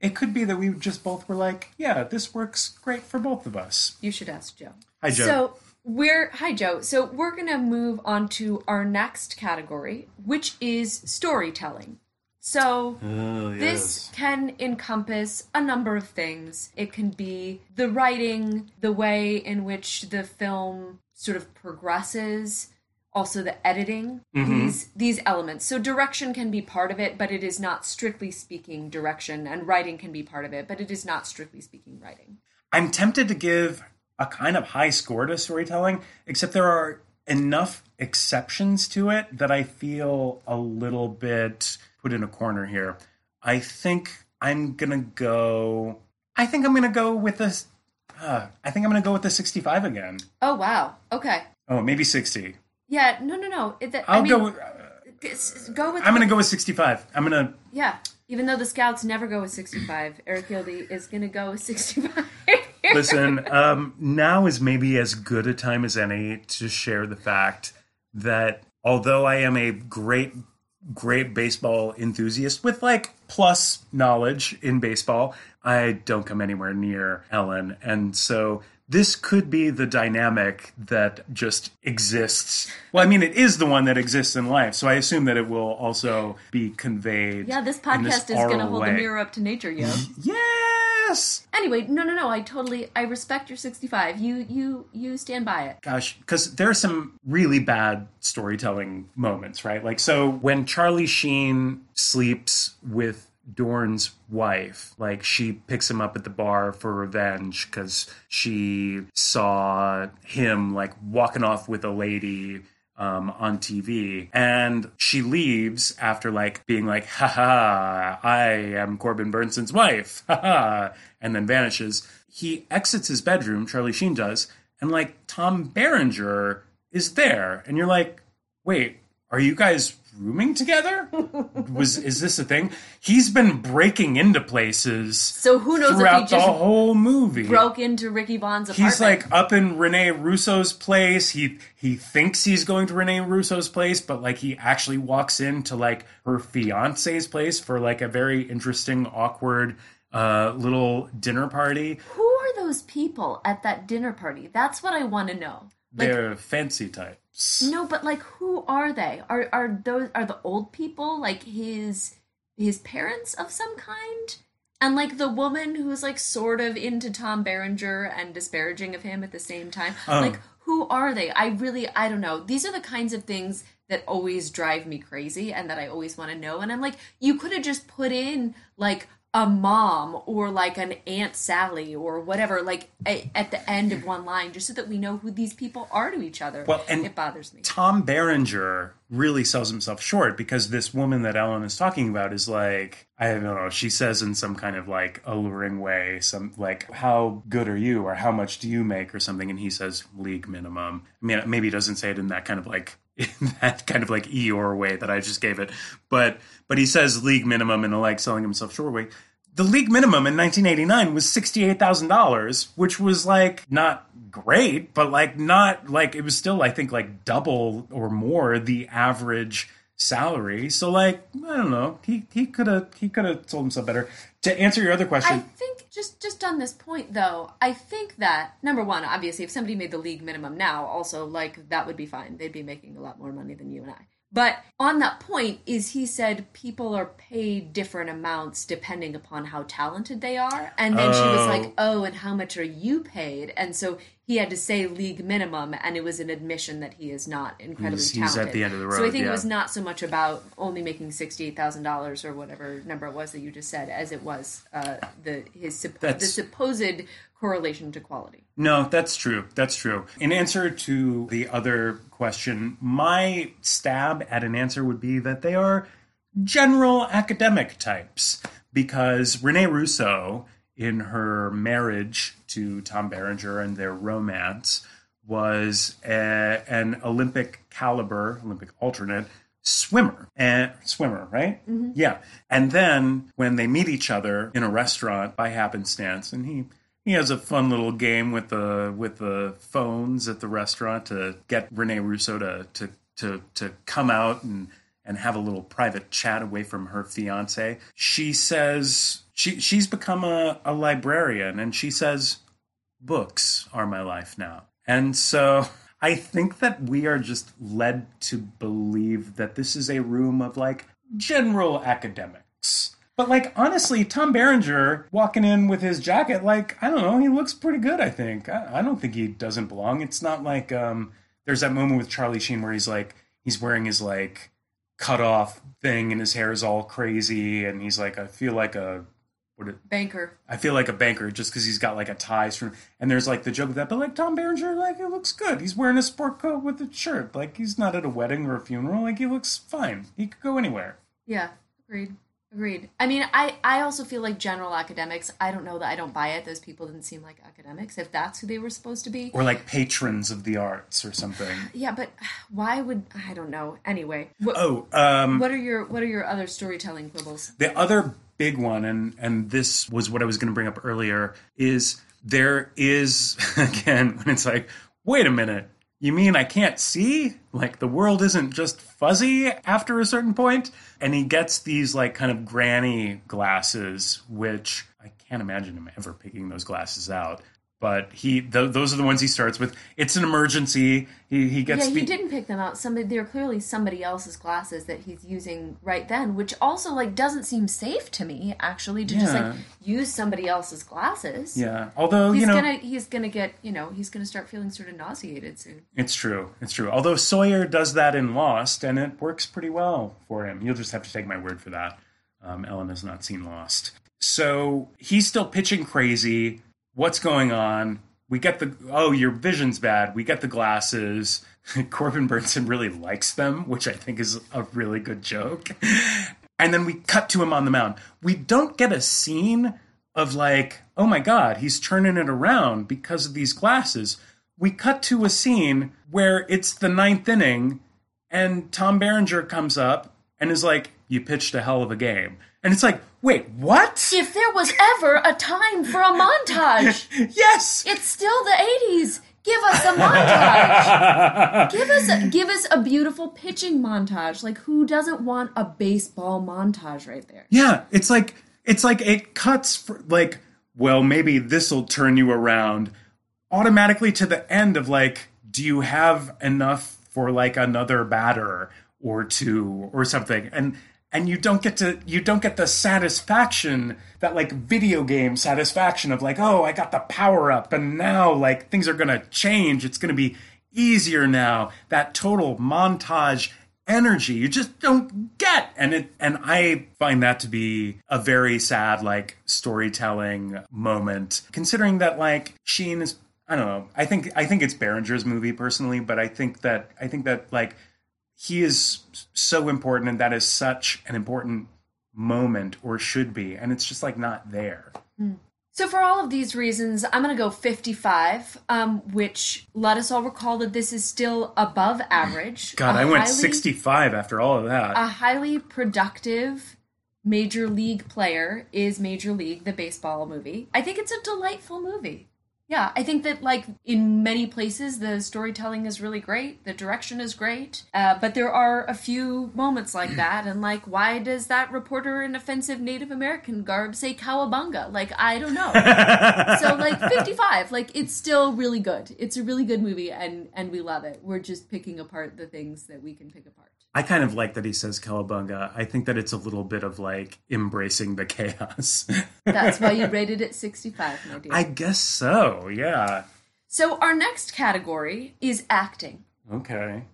it could be that we just both were like, yeah, this works great for both of us. You should ask Joe. Hi, Joe. So we're hi Joe. So we're gonna move on to our next category, which is storytelling. So Oh, this can encompass a number of things. It can be the writing, the way in which the film sort of progresses, also the editing, mm-hmm. these these elements. So direction can be part of it, but it is not strictly speaking direction, and writing can be part of it, but it is not strictly speaking writing. I'm tempted to give a kind of high score to storytelling, except there are enough exceptions to it that I feel a little bit put in a corner here. I think I'm gonna go. I think I'm gonna go with this. Uh, I think I'm gonna go with the 65 again. Oh wow. Okay. Oh, maybe 60. Yeah. No. No. No. It, that, I'll I mean, go. With, it's- go with. I'm gonna go with 65. I'm gonna. Yeah. Even though the scouts never go with 65, Eric Gilde is to go with 65. Listen, um, now is maybe as good a time as any to share the fact that although I am a great, great baseball enthusiast with like plus knowledge in baseball, I don't come anywhere near Ellen. And so this could be the dynamic that just exists. Well, I mean, it is the one that exists in life. So I assume that it will also be conveyed. yeah, this podcast is going to hold way. the mirror up to nature, yo. Yes! anyway, no, no, no. I totally, I respect your 65. You, you, you stand by it. gosh because there are some really bad storytelling moments right like so when charlie sheen sleeps with dorn's wife like she picks him up at the bar for revenge because she saw him like walking off with a lady um, on TV. And she leaves after like being like, ha ha, I am Corbin Bernsen's wife, ha ha, and then vanishes. He exits his bedroom, Charlie Sheen does, and like Tom Berenger is there. And you're like, wait, are you guys rooming together? Was is this a thing? He's been breaking into places So who knows if he throughout the whole movie. broke into Ricky Vaughn's apartment? He's like up in Rene Russo's place. He he thinks he's going to Rene Russo's place, but like he actually walks into like her fiance's place for like a very interesting, awkward uh, little dinner party. who are those people at that dinner party? That's what I want to know. Like, They're fancy types. No, but like, who are they? Are are those are the old people like his his parents of some kind? And like the woman who's like sort of into Tom Berenger and disparaging of him at the same time. Oh. Like, who are they? I really, I don't know. These are the kinds of things that always drive me crazy and that I always want to know. And I'm like, you could have just put in like a mom or like an Aunt Sally or whatever, like a, at the end of one line, just so that we know who these people are to each other. Well, and it bothers me. Tom Berenger really sells himself short because this woman that Ellen is talking about is like, I don't know, she says in some kind of like alluring way, some like, how good are you or how much do you make or something? And he says, league minimum. I mean, maybe he doesn't say it in that kind of like, in that kind of like Eeyore way that I just gave it. But, but he says league minimum and a like selling himself short way. The league minimum in 1989 was $68,000, which was like not great, but like not like it was still, I think, like double or more the average salary. So like, I don't know. He he could have he could have told himself better. To answer your other question, I think just just on this point though, I think that number one, obviously, if somebody made the league minimum now, also like that would be fine. They'd be making a lot more money than you and I. But on that point, is he said people are paid different amounts depending upon how talented they are, and then she was Oh. like, "Oh, and how much are you paid?" And so he had to say league minimum, and it was an admission that he is not incredibly He's- he's at the end of the road. So I think yeah. it was not so much about only making sixty eight thousand dollars or whatever number it was that you just said, as it was uh, the his the supposed correlation to quality. No, that's true. That's true. In answer to the other question, my stab at an answer would be that they are general academic types because Rene Russo, in her marriage to Tom Berenger and their romance, was a, an Olympic caliber, Olympic alternate swimmer and swimmer, right? Mm-hmm. Yeah. And then when they meet each other in a restaurant by happenstance, and he he has a fun little game with the with the phones at the restaurant to get Rene Russo to to to to come out and and have a little private chat away from her fiance. She says she she's become a, a librarian and she says books are my life now. And so I think that we are just led to believe that this is a room of like general academics. But like honestly, Tom Berenger walking in with his jacket, like I don't know, he looks pretty good. I think I, I don't think he doesn't belong. It's not like um, there's that moment with Charlie Sheen where he's like he's wearing his like cut off thing and his hair is all crazy and he's like I feel like a what it, Banker. I feel like a banker just because he's got like a tie from and there's like the joke of that, but like Tom Berenger, like it looks good. He's wearing a sport coat with a shirt. Like he's not at a wedding or a funeral. Like he looks fine. He could go anywhere. Yeah, agreed. Agreed. I mean, I, I also feel like general academics, I don't know that I don't buy it. Those people didn't seem like academics, if that's who they were supposed to be. Or like patrons of the arts or something. Yeah, but why would I don't know. Anyway, what, Oh, um, what are your what are your other storytelling quibbles? The other big one, and and this was what I was going to bring up earlier, is there is again when it's like, wait a minute, you mean I can't see? Like the world isn't just fuzzy after a certain point? And he gets these like kind of granny glasses, which I can't imagine him ever picking those glasses out. But he, th- those are the ones he starts with. It's an emergency. He he gets Yeah, the, he didn't pick them out. Somebody they're clearly somebody else's glasses that he's using right then, which also like doesn't seem safe to me actually to just like use somebody else's glasses. Yeah, although He's you know, gonna he's gonna get you know he's gonna start feeling sort of nauseated soon. It's true. It's true. Although Sawyer does that in Lost, and it works pretty well for him. You'll just have to take my word for that. Um, Ellen has not seen Lost. So he's still pitching crazy. What's going on? We get the oh, your vision's bad. We get the glasses. Corbin Bernsen really likes them, which I think is a really good joke. And then we cut to him on the mound. We don't get a scene of like, oh my god, he's turning it around because of these glasses. We cut to a scene where it's the ninth inning and Tom Berenger comes up and is like, you pitched a hell of a game. And it's like, wait, what? If there was ever a time for a montage, yes! it's still the '80s. Give us a montage. give us a, give us a beautiful pitching montage. Like who doesn't want a baseball montage right there? Yeah, it's like it's like it cuts for, like well maybe this'll turn you around automatically to the end of like do you have enough for like another batter or two or something and and you don't get to you don't get the satisfaction that like video game satisfaction of like oh I got the power up and now like things are going to change. It's going to be easier now. That total montage energy you just don't get. And it and i find that to be a very sad like storytelling moment. Considering that like sheen is i don't know i think i think it's Berenger's movie personally but i think that i think that like he is so important and that is such an important moment or should be and it's just like not there So for all of these reasons, I'm going to go 55, um, which let us all recall that this is still above average. god A i went highly- 65 after all of that A highly productive major league player is Major League, the baseball movie. I think it's a delightful movie. Yeah, I think that like in many places the storytelling is really great, the direction is great, uh, but there are a few moments like that, and like why does that reporter in offensive Native American garb say cowabunga? Like I don't know. so like 55, like it's still really good. It's a really good movie, and and we love it. We're just picking apart the things that we can pick apart. I kind of like that he says Cowabunga. I think that it's a little bit of like embracing the chaos. That's why you rated it 65, my dear. I guess so, yeah. So our next category is acting. Okay.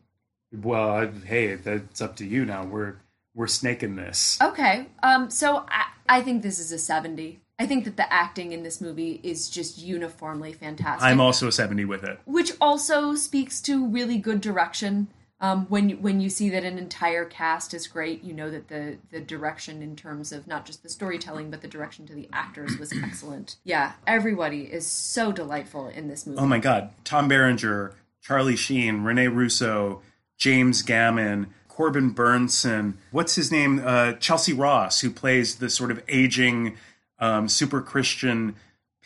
Well, hey, that's up to you now. We're we're snaking this. Okay, um, so I, I think this is a 70. I think that the acting in this movie is just uniformly fantastic. I'm also a 70 with it. which also speaks to really good direction. Um, when when you see that an entire cast is great, you know that the the direction in terms of not just the storytelling but the direction to the actors was excellent. Yeah, everybody is so delightful in this movie. Oh my god. Tom Berenger, Charlie Sheen, Rene Russo, James Gammon, Corbin Bernsen, what's his name? Uh, Chelcie Ross, who plays the sort of aging um, super Christian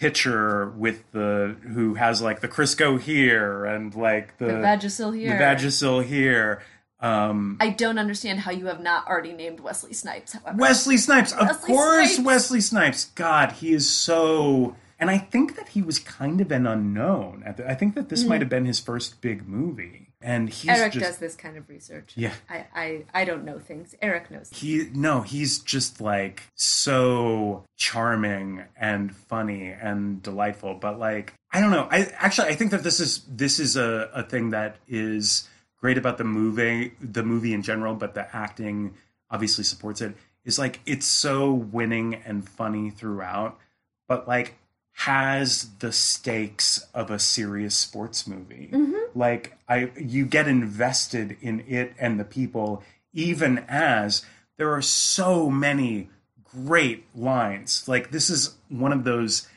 pitcher with the who has like the Crisco here and like the, The Vagisil here. the Vagisil here. Um, I don't understand how you have not already named Wesley Snipes. However, Wesley Snipes, of Wesley course, Snipes. Wesley Snipes. God, he is so. And I think that he was kind of an unknown. At I think that this might have been his first big movie, and he's Mm-hmm. Eric just does this kind of research. Yeah. I, I, I don't know things. Eric knows. he no he's just like so charming and funny and delightful but like i don't know i actually i think that this is this is a, a thing that is great about the movie the movie in general but the acting obviously supports it is like it's so winning and funny throughout but like has the stakes of a serious sports movie like i you get invested in it and the people even as there are so many great lines. Like this is one of those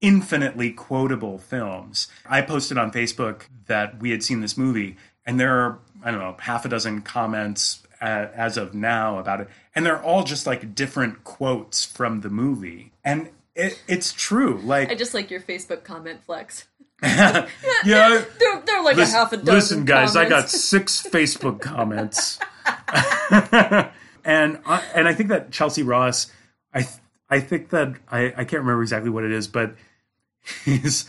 infinitely quotable films. I posted on facebook that we had seen this movie and there are i don't know half a dozen comments as of now about it and they're all just like different quotes from the movie. And it, it's true like I just like your Facebook comment flex. yeah They're, they're like Listen, a half a dozen. listen, guys, I got six Facebook comments, and I, and I think that Chelcie Ross, I I think that I, I can't remember exactly what it is, but his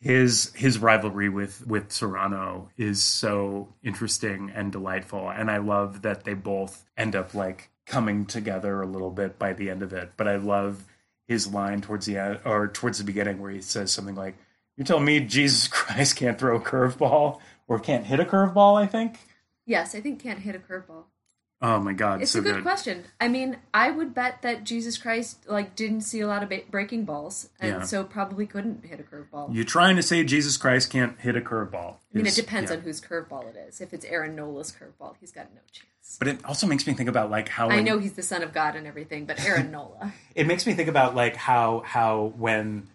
his his rivalry with with Cerrano is so interesting and delightful, and I love that they both end up like coming together a little bit by the end of it. But I love his line towards the end or towards the beginning where he says something like, "You're telling me Jesus Christ can't throw a curveball or can't hit a curveball?" I think. Yes, I think can't hit a curveball. Oh my god, It's so a good, good. question. I mean, I would bet that Jesus Christ like didn't see a lot of ba- breaking balls, and Yeah. so probably couldn't hit a curveball. You're trying to say Jesus Christ can't hit a curveball. I mean, it depends yeah. on whose curveball it is. If it's Aaron Nola's curveball, he's got no chance. But it also makes me think about like how I in- know he's the son of God and everything, but Aaron Nola. it makes me think about like how how when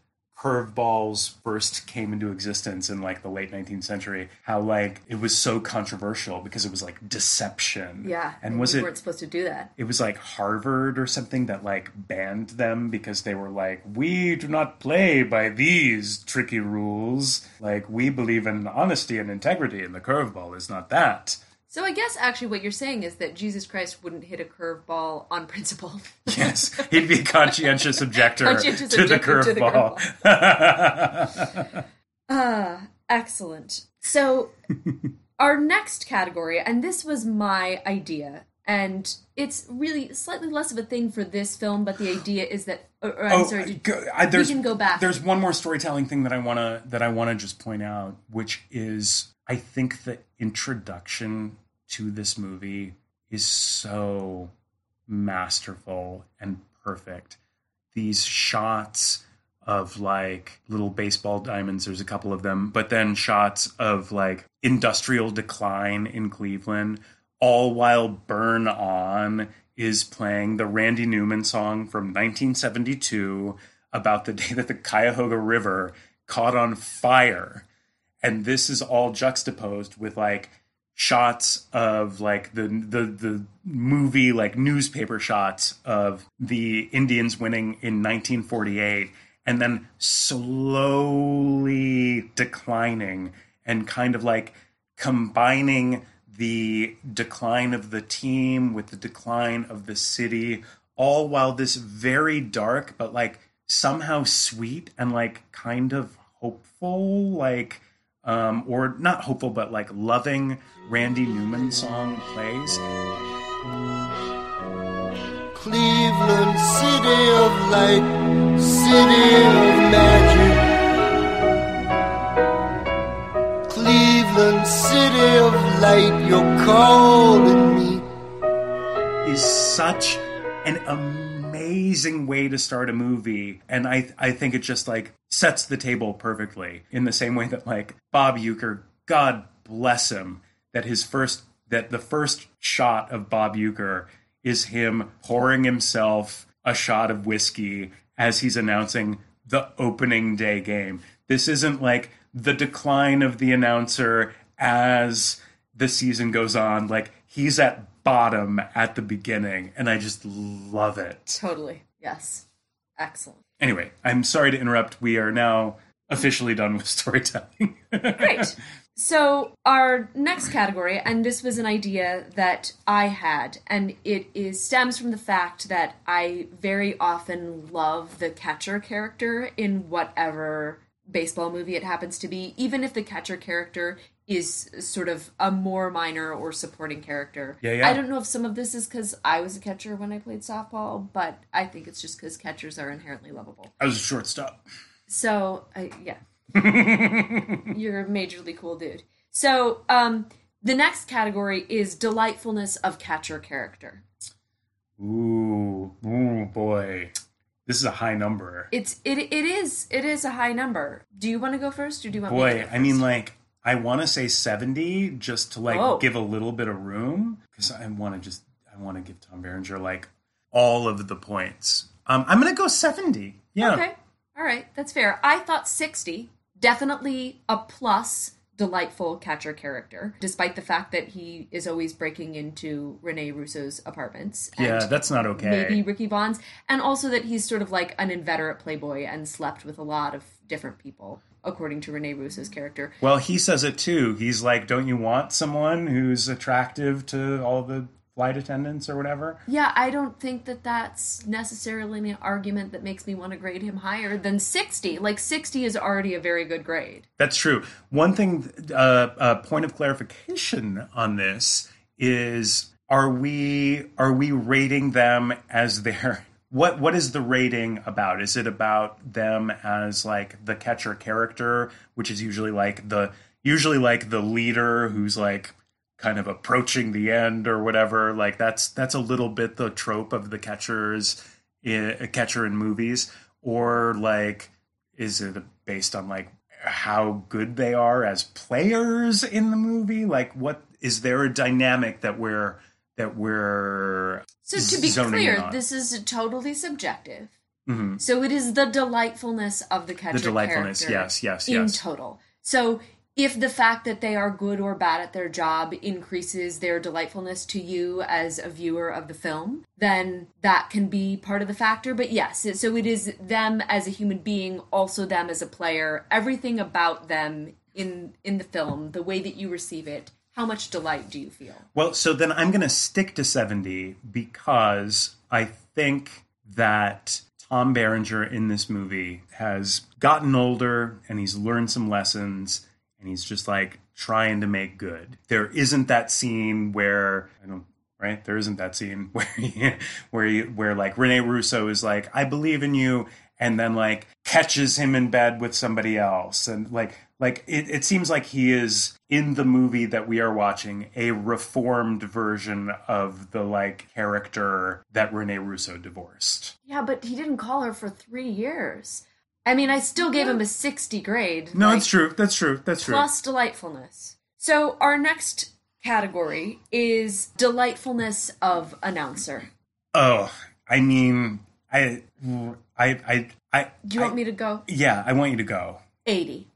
curveballs first came into existence in like the late 19th century how like it was so controversial because it was like deception. Yeah, and was it weren't supposed to do that. it was like harvard or something that like banned them because they were like we do not play by these tricky rules. Like we believe in honesty and integrity and the curveball is not that So I guess actually what you're saying is that Jesus Christ wouldn't hit a curveball on principle. yes he'd be a conscientious objector Conscientious to, the objector to the curveball Ah, excellent. So our next category, and this was my idea, and it's really slightly less of a thing for this film, but the idea is that. Or, or I'm sorry. Did, go- I, there's, can go back. There's one more storytelling thing that I wanna that I wanna just point out, which is I think the introduction to this movie is so masterful and perfect. These shots of like little baseball diamonds, there's a couple of them, but then shots of like industrial decline in Cleveland, all while Burn On is playing the Randy Newman song from 1972 about the day that the Cuyahoga River caught on fire. And this is all juxtaposed with like shots of like the the the movie like newspaper shots of the Indians winning in 1948 and then slowly declining and kind of like combining the decline of the team with the decline of the city all while this very dark but like somehow sweet and like kind of hopeful like um or not hopeful but like loving randy newman song plays Cleveland, city of light, city of magic. Cleveland, city of light, you're calling me. is such an amazing way to start a movie and i i think it just like sets the table perfectly in the same way that like Bob Uecker god bless him that his first that the first shot of Bob Uecker is him pouring himself a shot of whiskey as he's announcing the opening day game. This isn't like the decline of the announcer as the season goes on. Like he's at bottom at the beginning and i just love it Totally. Yes. Excellent. Anyway, I'm sorry to interrupt. We are now officially done with storytelling. Great. So, our next category, and this was an idea that I had, and it is stems from the fact that I very often love the catcher character in whatever baseball movie it happens to be, even if the catcher character is sort of a more minor or supporting character. Yeah, yeah. I don't know if some of this is because I was a catcher when I played softball, but I think it's just because catchers are inherently lovable. I was a shortstop. So, I, yeah. You're a majorly cool dude. So, um, the next category is delightfulness of catcher character. Ooh, ooh, boy. This is a high number. It's it it is it is a high number. Do you want to go first, or do you want me Boy, to go I mean, like, I want to say 70 just to, like, Oh. give a little bit of room because I want to just, I want to give Tom Berenger, like, all of the points. Um, I'm going to go 70. Yeah. okay, all right, that's fair. I thought sixty, definitely a plus. Delightful catcher character, despite the fact that he is always breaking into Rene Russo's apartments. and Yeah, that's not okay. maybe Ricky Vaughn's. and also that he's sort of like an inveterate playboy and slept with a lot of different people, according to Rene Russo's character. Well, he says it too. He's like, don't you want someone who's attractive to all the flight attendants or whatever? Yeah, I don't think that that's necessarily an argument that makes me want to grade him higher than 60. Like, 60 is already a very good grade. That's true. One thing, uh, a point of clarification on this is: Are we are we rating them as their what? What is the rating about? Is it about them as like the catcher character, which is usually like the usually like the leader who's like kind of approaching the end or whatever? Like that's that's a little bit the trope of the catchers, a catcher in movies, or like is it based on like how good they are as players in the movie like what is there a dynamic that we're that we're So, to be clear, this is totally subjective. Mhm. So, it is the delightfulness of the catcher delightfulness, character yes, yes, in yes. total. So, if the fact that they are good or bad at their job increases their delightfulness to you as a viewer of the film, then that can be part of the factor. But yes, so it is them as a human being, also them as a player, everything about them in in the film, the way that you receive it. How much delight do you feel? well so then i'm going to stick to 70 because i think that tom berenger in this movie has gotten older and he's learned some lessons and he's just like trying to make good there isn't that scene where i don't right there isn't that scene where he, where he, where like rene russo is like i believe in you and then like catches him in bed with somebody else and like like it, it seems like he is in the movie that we are watching a reformed version of the like character that rene russo divorced Yeah, but he didn't call her for three years. I mean, I still gave him a 60 grade. no like, it's true that's true that's true Plus delightfulness. So, our next category is delightfulness of announcer. oh i mean i i i i Do you want me to go? yeah i want you to go 80.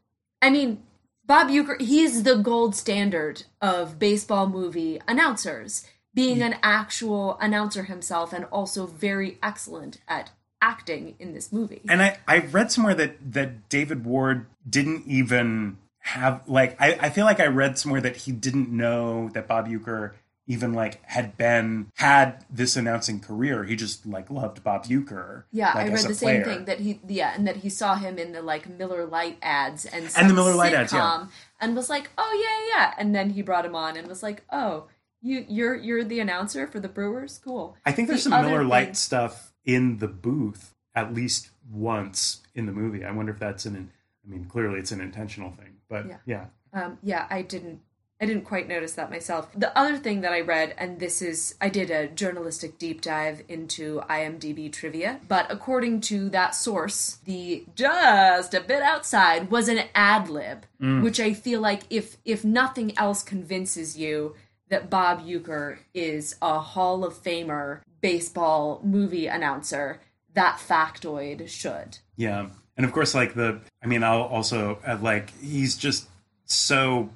I mean, Bob Uecker, he's the gold standard of baseball movie announcers, being an actual announcer himself and also very excellent at acting in this movie. And I, I read somewhere that, that David Ward didn't even have like I, I feel like I read somewhere that he didn't know that Bob Uecker even like had been had this announcing career. He just like loved Bob Uecker. Yeah, like, I read the same thing that he yeah, and that he saw him in the like Miller Lite ads and And the Miller Lite ads, yeah. and was like, "Oh yeah, yeah," and then he brought him on and was like, "Oh, you you're you're the announcer for the Brewers, cool." I think there's The some Miller thing- Lite stuff in the booth at least once in the movie. I wonder if that's an I mean clearly it's an intentional thing, but Yeah. yeah. Um, yeah, I didn't. I didn't quite notice that myself. The other thing that I read, and this is, I did a journalistic deep dive into IMDb trivia, but according to that source, the just a bit outside was an ad lib, which I feel like if if nothing else convinces you that Bob Uecker is a Hall of Famer baseball movie announcer, that factoid should. Yeah, and of course, like the, I mean, I'll also uh, like he's just so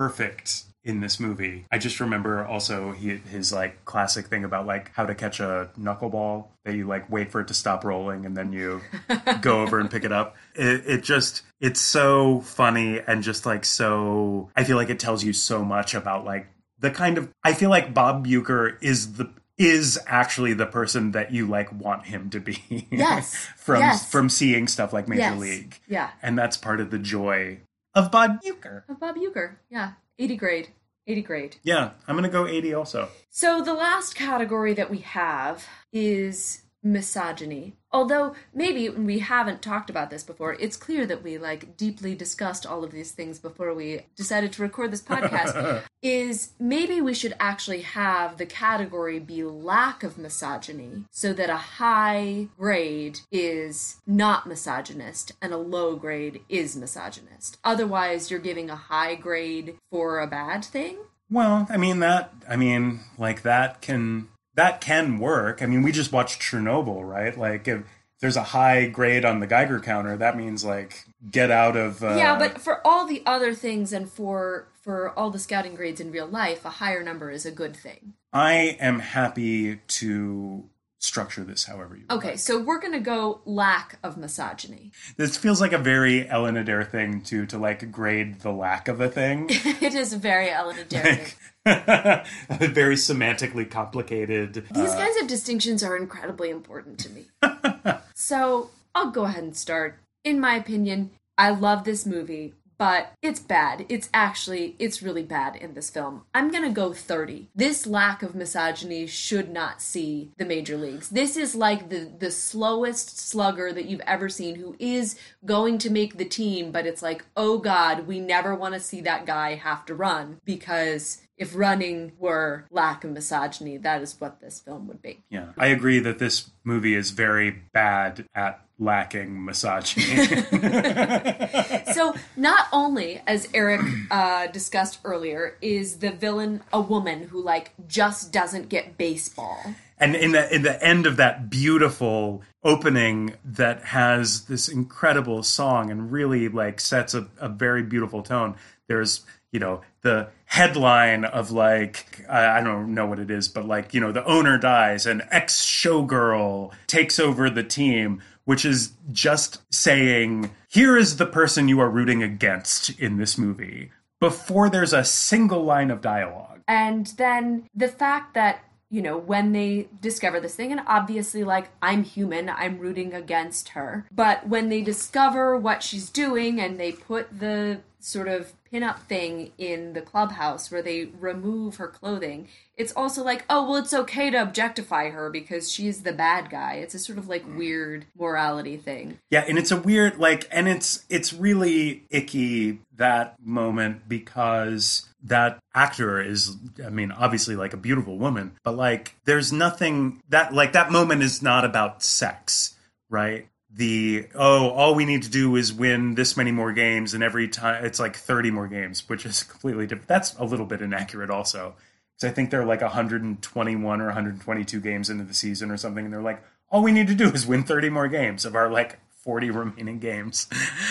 perfect in this movie. I just remember also he, his like classic thing about like how to catch a knuckleball that you like wait for it to stop rolling and then you go over and pick it up. It, it just it's so funny and just like so. I feel like it tells you so much about like the kind of. I feel like Bob Uecker is the is actually the person that you like want him to be. Yes. from Yes. from seeing stuff like Major Yes. League. Yeah. And that's part of the joy of Bob Uecker. Of Bob Uecker. Yeah. 80 grade. 80 grade. Yeah, I'm gonna go 80 also. So the last category that we have is misogyny. Although maybe we haven't talked about this before, it's clear that we like deeply discussed all of these things before we decided to record this podcast. is maybe we should actually have the category be lack of misogyny so that a high grade is not misogynist and a low grade is misogynist. Otherwise, you're giving a high grade for a bad thing. Well, I mean that. I mean, like that can that can work. I mean, we just watched Chernobyl, right? Like, if there's a high grade on the Geiger counter, that means like get out of. Uh, yeah, but for all the other things and for for all the scouting grades in real life, a higher number is a good thing. I am happy to structure this however you. Okay, like. so we're gonna go lack of misogyny. This feels like a very Ellen Adair thing to to like grade the lack of a thing. it is very Ellen Adair. thing. very semantically complicated. These uh, kinds of distinctions are incredibly important to me. so I'll go ahead and start. In my opinion, I love this movie, but it's bad. It's actually, it's really bad in this film. I'm gonna go 30. This lack of misogyny should not see the major leagues. This is like the, the slowest slugger that you've ever seen who is going to make the team, but it's like, oh god, we never wanna see that guy have to run because if running were lack of misogyny, that is what this film would be. Yeah, I agree that this movie is very bad at lacking misogyny. So, not only, as Eric uh, discussed earlier, is the villain a woman who like just doesn't get baseball. and in the in the end of that beautiful opening that has this incredible song and really like sets a, a very beautiful tone there's you know the headline of like I, I don't know what it is but like you know the owner dies and ex showgirl takes over the team which is just saying here is the person you are rooting against in this movie before there's a single line of dialogue And then the fact that, you know, when they discover this thing, and obviously, like, I'm human, I'm rooting against her. But when they discover what she's doing and they put the sort of pin-up thing in the clubhouse where they remove her clothing, it's also like, oh, well, it's okay to objectify her because she's the bad guy. It's a sort of like weird morality thing. Yeah, and it's a weird like and it's it's really icky that moment because that actor is I mean obviously like a beautiful woman, but like there's nothing that like that moment is not about sex, right? The oh all we need to do is win this many more games and every time it's like 30 more games, which is completely different. That's a little bit inaccurate also. So I think they're like 121 or 122 games into the season or something, and they're like, all we need to do is win 30 more games of our like 40 remaining games.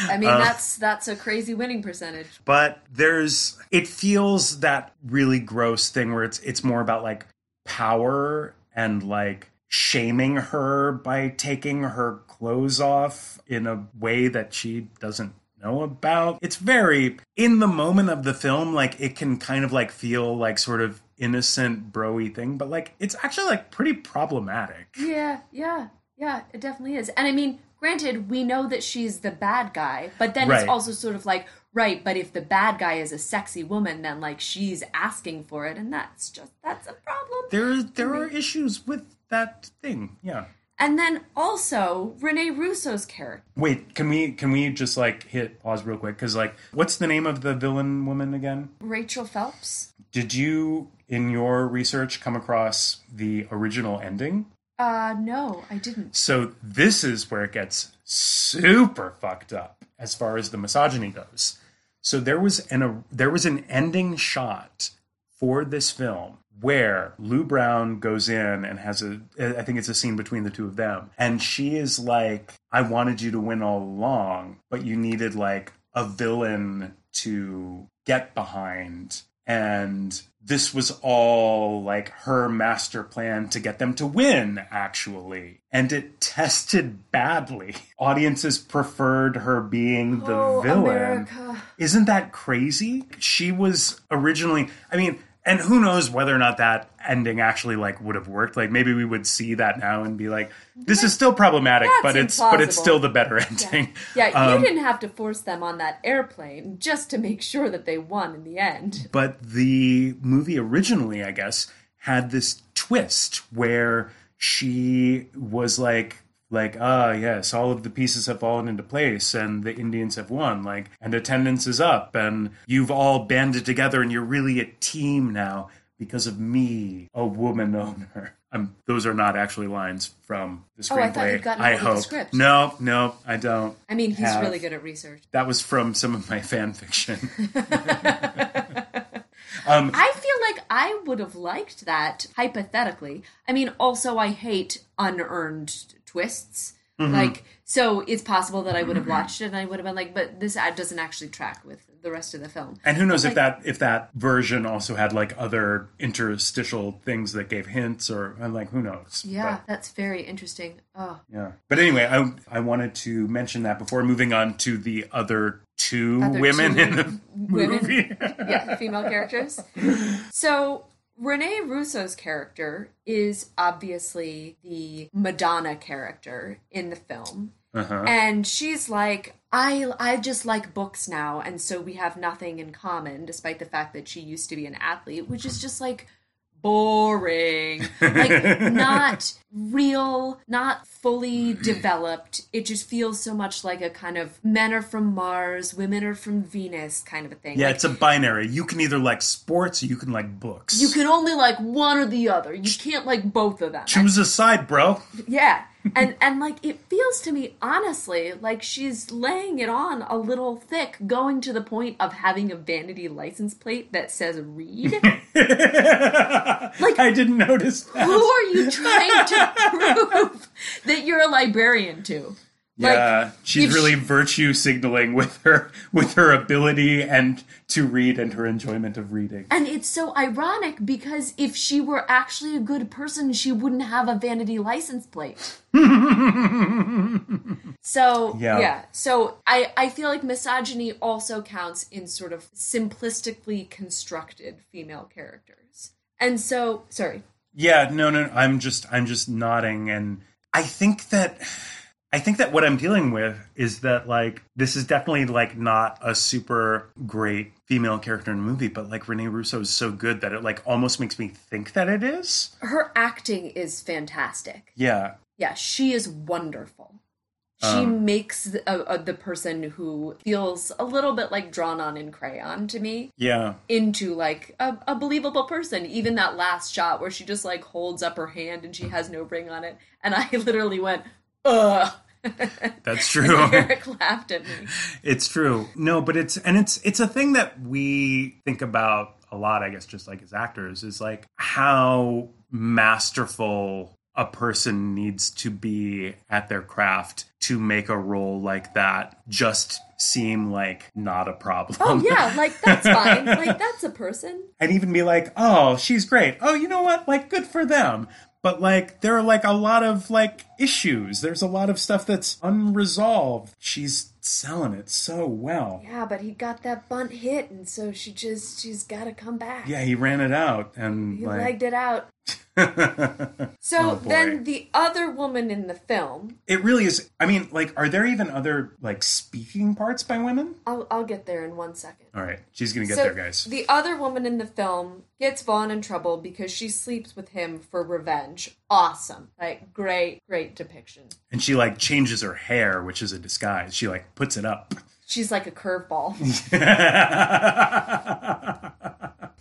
I mean, uh, that's that's a crazy winning percentage. But there's it feels that really gross thing where it's it's more about like power and like shaming her by taking her clothes off in a way that she doesn't know about. It's very in the moment of the film like it can kind of like feel like sort of innocent broy thing, but like it's actually like pretty problematic. Yeah, yeah, yeah, it definitely is. And I mean, granted, we know that she's the bad guy, but then Right. it's also sort of like, right, but if the bad guy is a sexy woman, then like she's asking for it, and that's just that's a problem. There there are issues with that thing. Yeah. And then also Rene Russo's character. Wait, can we can we just like hit pause real quick? Because like, what's the name of the villain woman again? Rachel Phelps. Did you, in your research, come across the original ending? Uh no, I didn't. So this is where it gets super fucked up as far as the misogyny goes. So there was an a, there was an ending shot for this film where Lou Brown goes in and has a I think it's a scene between the two of them and she is like I wanted you to win all along but you needed like a villain to get behind and this was all like her master plan to get them to win, actually. And it tested badly. Audiences preferred her being the Oh, villain. America. Isn't that crazy? She was originally, I mean, and who knows whether or not that ending actually like would have worked. Like maybe we would see that now and be like, this is still problematic, That's but it's but it's still the better ending. Yeah, Um, you didn't have to force them on that airplane just to make sure that they won in the end. but the movie originally, I guess, had this twist where she was like like ah yes all of the pieces have fallen into place and the indians have won like and attendance is up and you've all banded together and you're really a team now because of me a woman owner um, those are not actually lines from the screenplay Oh, I thought you'd gotten I of the hope script. no no i don't I mean, he's have- really good at research. that was from some of my fan fiction I feel like I would have liked that hypothetically. I mean, also I hate unearned twists. Mm-hmm. Like, so it's possible that I would have watched it and I would have been like, but this ad doesn't actually track with the rest of the film. And who knows if Like- that if that version also had like other interstitial things that gave hints or I'm like who knows. Yeah, that's very interesting. Oh, yeah. But anyway, I I wanted to mention that before moving on to the other two Other women two in the women. movie. yeah, female characters. So Renee Russo's character is obviously the Madonna character in the film. uh-huh. And she's like, I I just like books now, and so we have nothing in common, despite the fact that she used to be an athlete, which is just like boring. Like not real, not fully developed. It just feels so much like a kind of men are from Mars, women are from Venus kind of a thing. Yeah, Like, it's a binary. You can either like sports or you can like books. you can only like one or the other. You can't like both of them. choose a side, bro. Yeah. And and like it feels to me honestly like she's laying it on a little thick going to the point of having a vanity license plate that says read. Like I didn't notice that. Who are you trying to prove that you're a librarian to? Like, yeah, she's really she- virtue signaling with her with her ability and to read and her enjoyment of reading. And it's so ironic because if she were actually a good person, she wouldn't have a vanity license plate. so Yeah. yeah. So I, I feel like misogyny also counts in sort of simplistically constructed female characters. And so sorry. Yeah, no, no, I'm just, I'm just nodding, and I think that, I think that what I'm dealing with is that like this is definitely like not a super great female character in a movie, but like Renee Russo is so good that it like almost makes me think that it is. Her acting is fantastic. Yeah, Yeah, she is wonderful. She Um, makes the, uh, uh, the person who feels a little bit like drawn on in crayon to me yeah, into like a, a believable person. Even that last shot where she just like holds up her hand and she has no ring on it, and I literally went, "Ugh." that's true. Eric laughed at me. it's true. No, but it's and it's it's a thing that we think about a lot, I guess, just like as actors, is like how masterful a person needs to be at their craft to make a role like that just seem like not a problem. Oh yeah, like that's fine. Like that's a person. and even be like, oh, she's great. Oh, you know what? Like, good for them. But like, there are like a lot of like issues. There's a lot of stuff that's unresolved. She's selling it so well. Yeah, but he got that bunt hit, and so she just she's got to come back. Yeah, he ran it out and He like legged it out. So Oh, then the other woman in the film, it really is. I mean, like, are there even other like speaking parts by women? I'll, I'll get there in one second. All right, she's gonna get so there, guys. the other woman in the film gets Vaughn in trouble because she sleeps with him for revenge. Awesome. Like, great, great depiction. and she like changes her hair, which is a disguise. She like puts it up. She's like a curveball.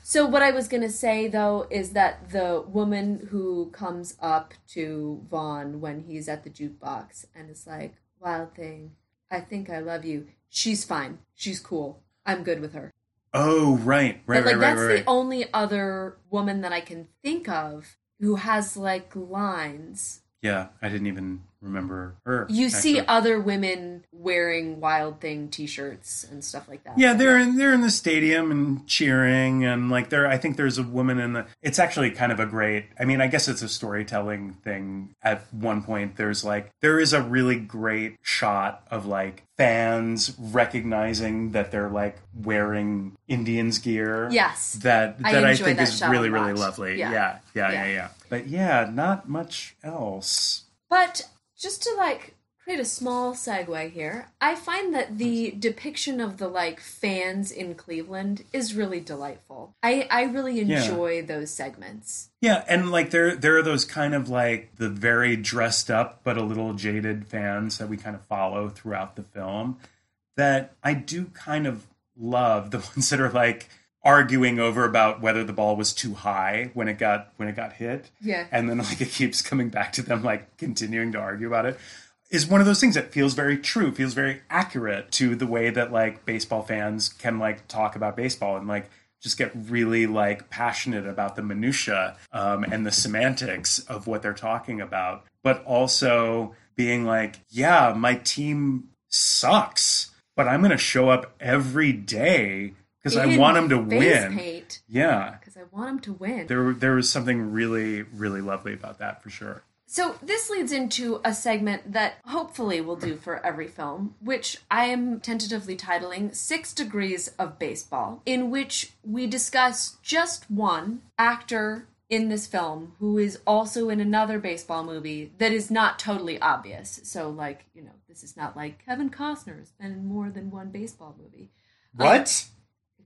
So what I was gonna say though is that the woman who comes up to Vaughn when he's at the jukebox and is like, "Wild thing, I think I love you." She's fine. She's cool. I'm good with her. oh, right, right, but like right, right, that's right. the only other woman that I can think of who has like lines. Yeah, I didn't even remember her. You see other women wearing Wild Thing T-shirts and stuff like that. Yeah, they're in they're in the stadium and cheering and like there I think there's a woman in the it's actually kind of a great I mean I guess it's a storytelling thing at one point there's like there is a really great shot of like fans recognizing that they're like wearing Indians gear. Yes. That that I, enjoy think that is really really lovely. Yeah. Yeah. Yeah, yeah, Yeah. yeah, But yeah, not much else. But just to like create a small segue here, I find that the depiction of the like fans in Cleveland is really delightful. I I really Yeah. enjoy those segments. Yeah, and like there there are those kind of like the very dressed up but a little jaded fans that we kind of follow throughout the film that I do kind of love the ones that are like arguing over about whether the ball was too high when it got when it got hit. Yeah. And then like it keeps coming back to them like continuing to argue about it is one of those things that feels very true, feels very accurate to the way that like baseball fans can like talk about baseball and like just get really like passionate about the minutia um, and the semantics of what they're talking about, but also being like, yeah, my team sucks, but I'm going to show up every day because I want him to win. paint Yeah, because I want him to win. there there was something really really lovely about that for sure. So this leads into a segment that hopefully we'll do for every film, which I am tentatively titling Six Degrees of Baseball, in which we discuss just one actor in this film who is also in another baseball movie that is not totally obvious. So, like, you know, this is not like Kevin Costner has been in more than one baseball movie. What? Um,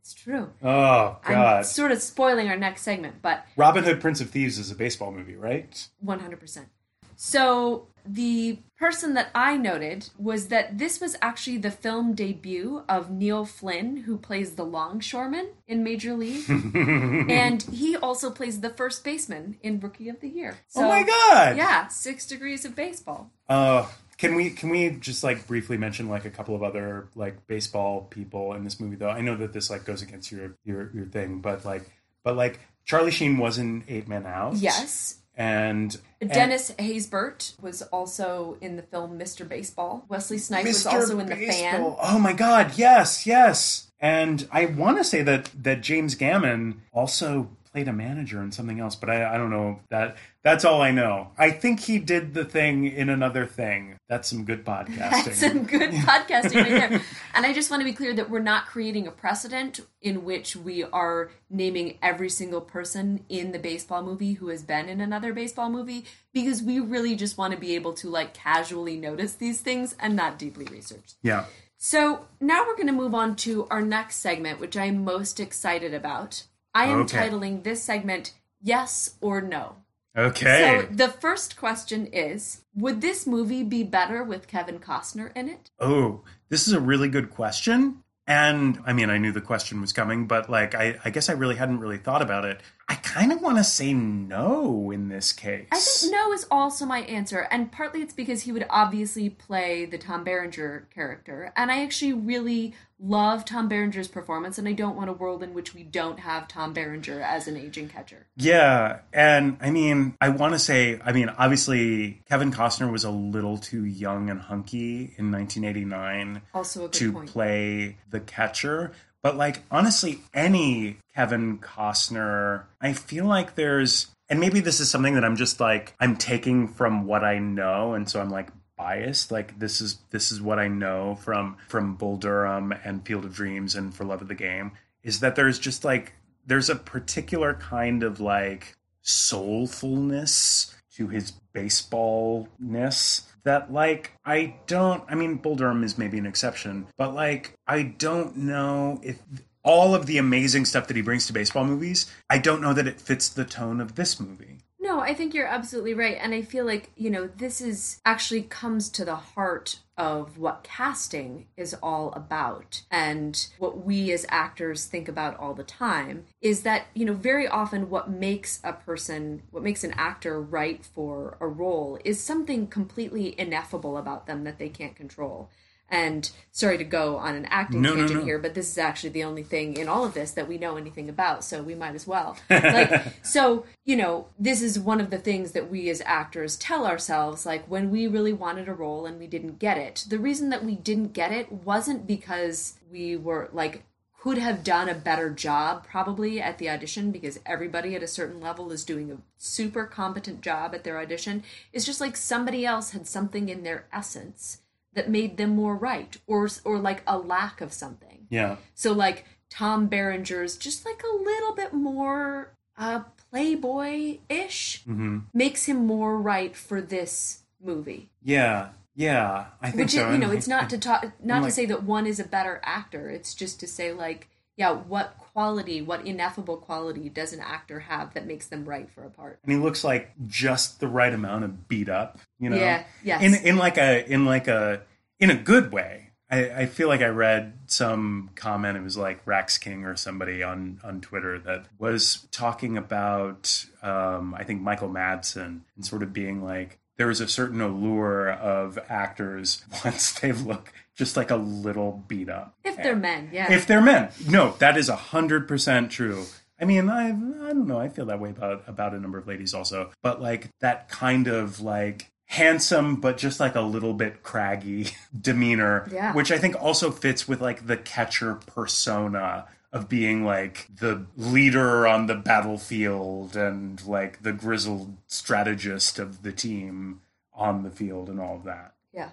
It's true. Oh I'm God! sort of spoiling our next segment, but Robin Hood, Prince of Thieves is a baseball movie, right? 100%. So, the person that I noted was that this was actually the film debut of Neil Flynn, who plays the longshoreman in Major League. and he also plays the first baseman in Rookie of the Year. So, oh my God! Yeah, six degrees of baseball. Uh, can we can we just like briefly mention like a couple of other like baseball people in this movie though? I know that this like goes against your your your thing, but like but like Charlie Sheen was in Eight Men Out. Yes. and and- Dennis Haysbert was also in the film Mr. Baseball. Wesley Snipes was also in The Fan. Oh my God! Yes, yes. And I want to say that that James Gammon also played a manager in something else, but I, I don't know that. That's all I know. I think he did the thing in another thing. That's some good podcasting. That's some good podcasting right there. And I just want to be clear that we're not creating a precedent in which we are naming every single person in the baseball movie who has been in another baseball movie because we really just want to be able to like casually notice these things and not deeply research. yeah. So now we're going to move on to our next segment, which I'm most excited about. I am Okay. titling this segment Yes or No. Okay. So the first question is Would this movie be better with Kevin Costner in it? Oh, this is a really good question. And I mean, I knew the question was coming, but like, I, I guess I really hadn't really thought about it. I kind of want to say no in this case. I think no is also my answer, and partly it's because he would obviously play the Tom Berenger character, and I actually really love Tom Berenger's performance, and I don't want a world in which we don't have Tom Berenger as an aging catcher. Yeah, and I mean, I want to say, I mean, obviously, Kevin Costner was a little too young and hunky in 1989 Also to point. play the catcher. But like, honestly, any Kevin Costner, I feel like there's, and maybe this is something that I'm just like, I'm taking from what I know, and so I'm like biased. Like this is this is what I know from from Bull Durham and Field of Dreams and For Love of the Game is that there's just like there's a particular kind of like soulfulness to his baseballness that like I don't I mean Bull Durham is maybe an exception, but like I don't know if all of the amazing stuff that he brings to baseball movies, I don't know that it fits the tone of this movie. No, I think you're absolutely right. And I feel like, you know, this is actually comes to the heart of what casting is all about. And what we as actors think about all the time is that, you know, very often what makes a person, what makes an actor right for a role is something completely ineffable about them that they can't control. And sorry to go on an acting No, no, tangent no. here, but this is actually the only thing in all of this that we know anything about, so we might as well. Like, so you know, this is one of the things that we as actors tell ourselves. Like when we really wanted a role and we didn't get it, the reason that we didn't get it wasn't because we were like could have done a better job probably at the audition because everybody at a certain level is doing a super competent job at their audition. It's just like somebody else had something in their essence that made them more right or or like a lack of something. Yeah. So like Tom Berenger's just like a little bit more uh playboy-ish makes him more right for this movie. Yeah. Yeah. I think Which so. is, you know, it's not to talk not to say that one is a better actor. It's just to say like yeah, what quality, what ineffable quality does an actor have that makes them right for a part? and he looks like just the right amount of beat up, you know. Yeah, yes. In in like a in like a in a good way. I, I feel like I read some comment. It was like Rax King or somebody on on Twitter that was talking about um, I think Michael Madsen and sort of being like there is a certain allure of actors once they look just like a little beat up. If they're men, yeah. If they're men, no, that is a hundred percent true. I mean, I I don't know. I feel that way about about a number of ladies also, but like that kind of like handsome but just like a little bit craggy demeanor, Yeah. which I think also fits with like the catcher persona of being like the leader on the battlefield and like the grizzled strategist of the team on the field and all of that. yeah,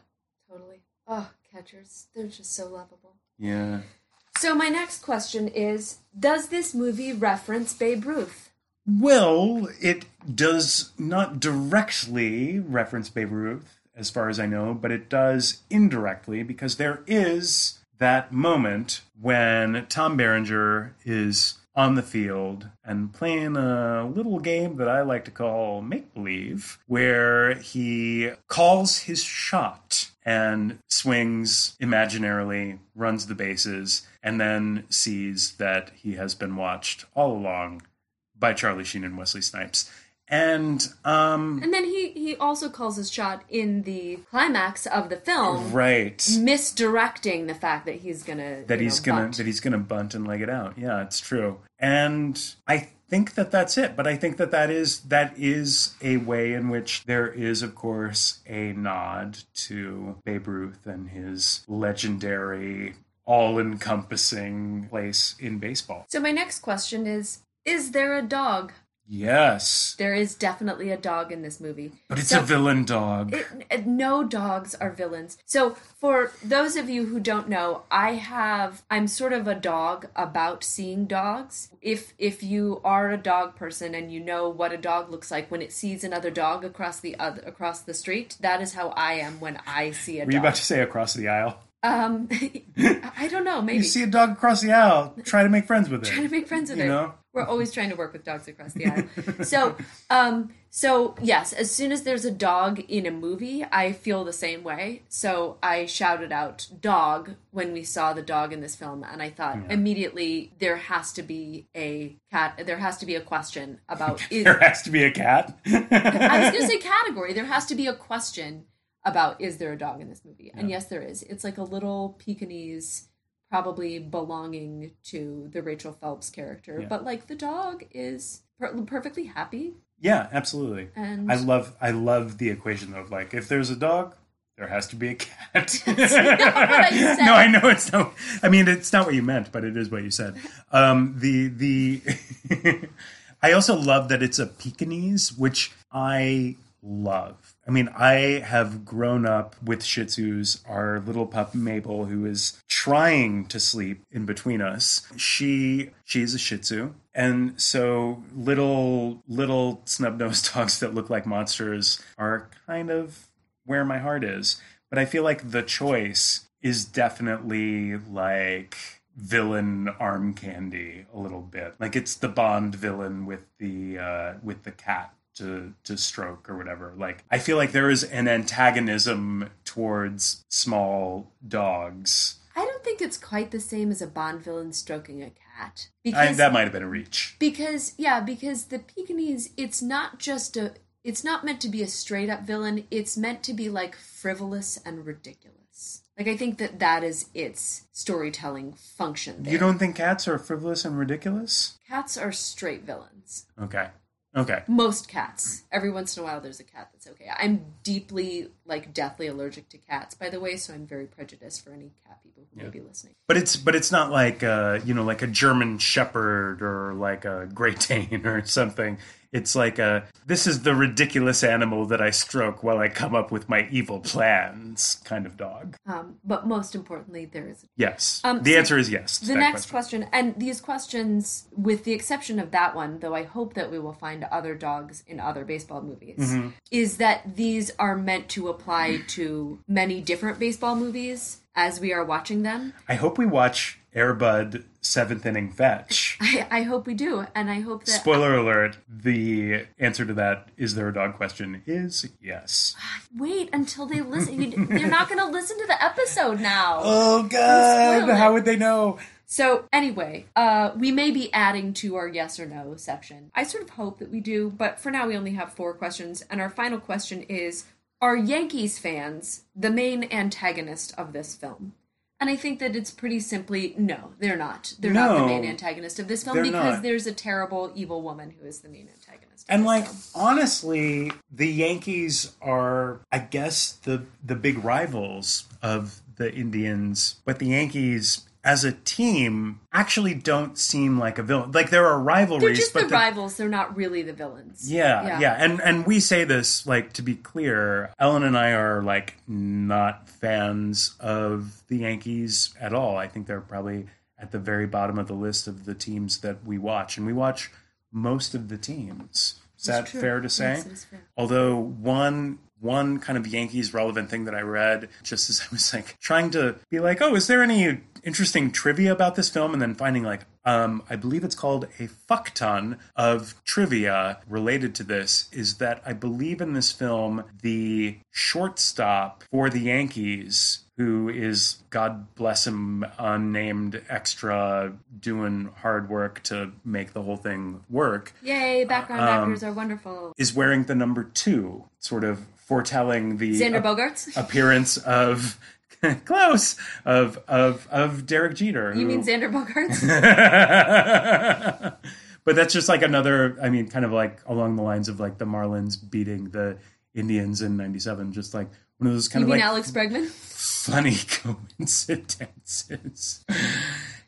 totally. Oh, catchers, they're just so lovable. Yeah. So my next question is, does this movie reference Babe Ruth? Well, it does not directly reference Babe Ruth, as far as I know, but it does indirectly because there is that moment when Tom Berenger is on the field and playing a little game that I like to call make believe, where he calls his shot and swings imaginarily, runs the bases, and then sees that he has been watched all along by Charlie Sheen and Wesley Snipes. And um And then he he also calls his shot in the climax of the film, right misdirecting the fact that he's gonna that he's know, gonna bunt. that he's gonna bunt and leg it out. Yeah, it's true. And I think that that's it, but I think that that is that is a way in which there is of course a nod to Babe Ruth and his legendary all-encompassing place in baseball. So my next question is: Is there a dog? Yes. There is definitely a dog in this movie. But it's So- a villain dog. It, it- no dogs are villains. So, for those of you who don't know, I have I'm sort of a dog about seeing dogs. If if you are a dog person and you know what a dog looks like when it sees another dog across the other across the street, that is how I am when I see a Were you about to say across the aisle? um, I don't know. Maybe You see a dog across the aisle, try to make friends with it. trying to make friends with You it. know? We're always trying to work with dogs across the aisle. so, um, so yes, as soon as there's a dog in a movie, I feel the same way. So I shouted out "dog" when we saw the dog in this film, and I thought immediately there has to be a cat. There has to be a question about. Is, There has to be a cat. I was going to say category. There has to be a question about is there a dog in this movie? And yes, there is. It's like a little Pekingese, probably belonging to the Rachel Phelps character, Yeah. but like the dog is per- perfectly happy. yeah, absolutely. And I love I love the equation of like if there's a dog, there has to be a cat. I no, I know it's not. I mean, it's not what you meant, but it is what you said. Um, the the I also love that it's a Pekingese, which I love. I mean, I have grown up with Shih Tzus. Our little pup Mabel, who is trying to sleep in between us, she she's a Shih Tzu, and so little little snub nosed dogs that look like monsters are kind of where my heart is. But I feel like the choice is definitely like villain arm candy a little bit. Like it's the Bond villain with the uh, with the cat to to stroke or whatever. Like I feel like there is an antagonism towards small dogs. I don't think it's quite the same as a Bond villain stroking a cat I, because that might have been a reach. because yeah because the Pekingese it's not just a it's not meant to be a straight up villain. It's meant to be like frivolous and ridiculous. Like I think that that is its storytelling function. There. You don't think cats are frivolous and ridiculous? Cats are straight villains. Okay. Okay. Most cats. Every once in a while, there's a cat that's okay. I'm deeply, like, deathly allergic to cats, by the way, so I'm very prejudiced for any cat people who may be listening. But it's but it's not like uh, you know like a German Shepherd or like a Great Dane or something. It's like a this is the ridiculous animal that I stroke while I come up with my evil plans kind of dog. Um, but most importantly, there is Yes. Um, the so answer is yes. the next question. question. and these questions, with the exception of that one, though I hope that we will find other dogs in other baseball movies, Mm-hmm. is that these are meant to apply to many different baseball movies as we are watching them. I hope we watch Air Bud Seventh Inning Fetch. I, I hope we do, and I hope that Spoiler alert: the answer to that is there a dog question is yes. wait until they listen. You- They're not going to listen to the episode now. Oh God! How would they know? So anyway, uh, we may be adding to our yes or no section. I sort of hope that we do, but for now we only have four questions, and our final question is: Are Yankees fans the main antagonist of this film? And I think that it's pretty simply no, they're not. They're not the main antagonist of this film because not. there's a terrible evil woman who is the main antagonist. And like film. honestly, the Yankees are, I guess, the the big rivals of the Indians. But the Yankees, as a team, actually don't seem like a villain. Like there are rivalries, they're just but the the- rivals. They're not really the villains. Yeah, yeah, and and we say this like to be clear. Ellen and I are like not fans of the Yankees at all. I think they're probably at the very bottom of the list of the teams that we watch, and we watch most of the teams. Is that true. fair to say? Yes, fair. Although one one kind of Yankees relevant thing that I read just as I was like trying to be like, oh, is there any interesting trivia about this film? And then finding like, um, I believe it's called a fuck ton of trivia related to this is that I believe in this film the shortstop for the Yankees who is God bless him unnamed extra doing hard work to make the whole thing work Yay! Background Um, actors are wonderful. is wearing the number two, sort of foretelling the Xander Bogaerts. appearance of close of of of Derek Jeter. You who- mean Xander Bogaerts? but that's just like another. I mean, kind of like along the lines of like the Marlins beating the Indians in '97. Just like one of those kind you of mean like Alex Bregman? funny coincidences.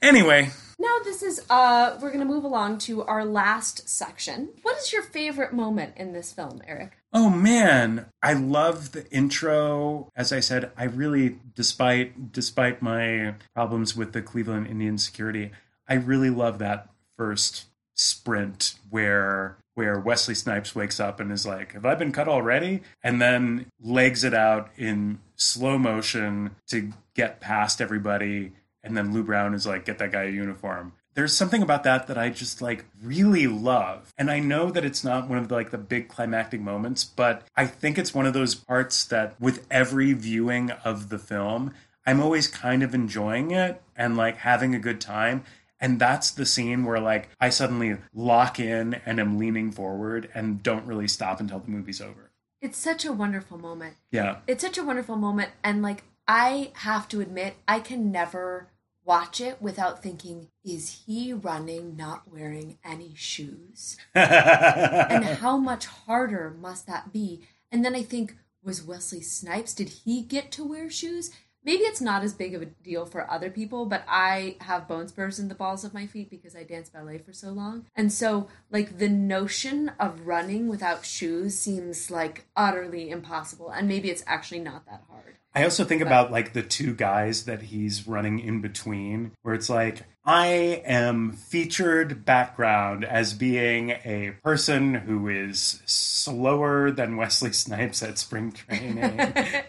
anyway, Now this is uh we're gonna move along to our last section. What is your favorite moment in this film, Eric? Oh man, I love the intro. As I said, I really despite despite my problems with the Cleveland Indian security, I really love that first sprint where where Wesley Snipes wakes up and is like, "Have I been cut already?" and then legs it out in slow motion to get past everybody and then Lou Brown is like, "Get that guy a uniform." There's something about that that I just like really love. And I know that it's not one of the, like the big climactic moments, but I think it's one of those parts that with every viewing of the film, I'm always kind of enjoying it and like having a good time. And that's the scene where like I suddenly lock in and am leaning forward and don't really stop until the movie's over. It's such a wonderful moment. Yeah. It's such a wonderful moment and like I have to admit I can never watch it without thinking is he running not wearing any shoes? and how much harder must that be? And then I think, was Wesley Snipes, did he get to wear shoes? Maybe it's not as big of a deal for other people, but I have bone spurs in the balls of my feet because I danced ballet for so long. And so, like, the notion of running without shoes seems like utterly impossible. And maybe it's actually not that hard. I also think about like the two guys that he's running in between, where it's like, I am featured background as being a person who is slower than Wesley Snipes at spring training.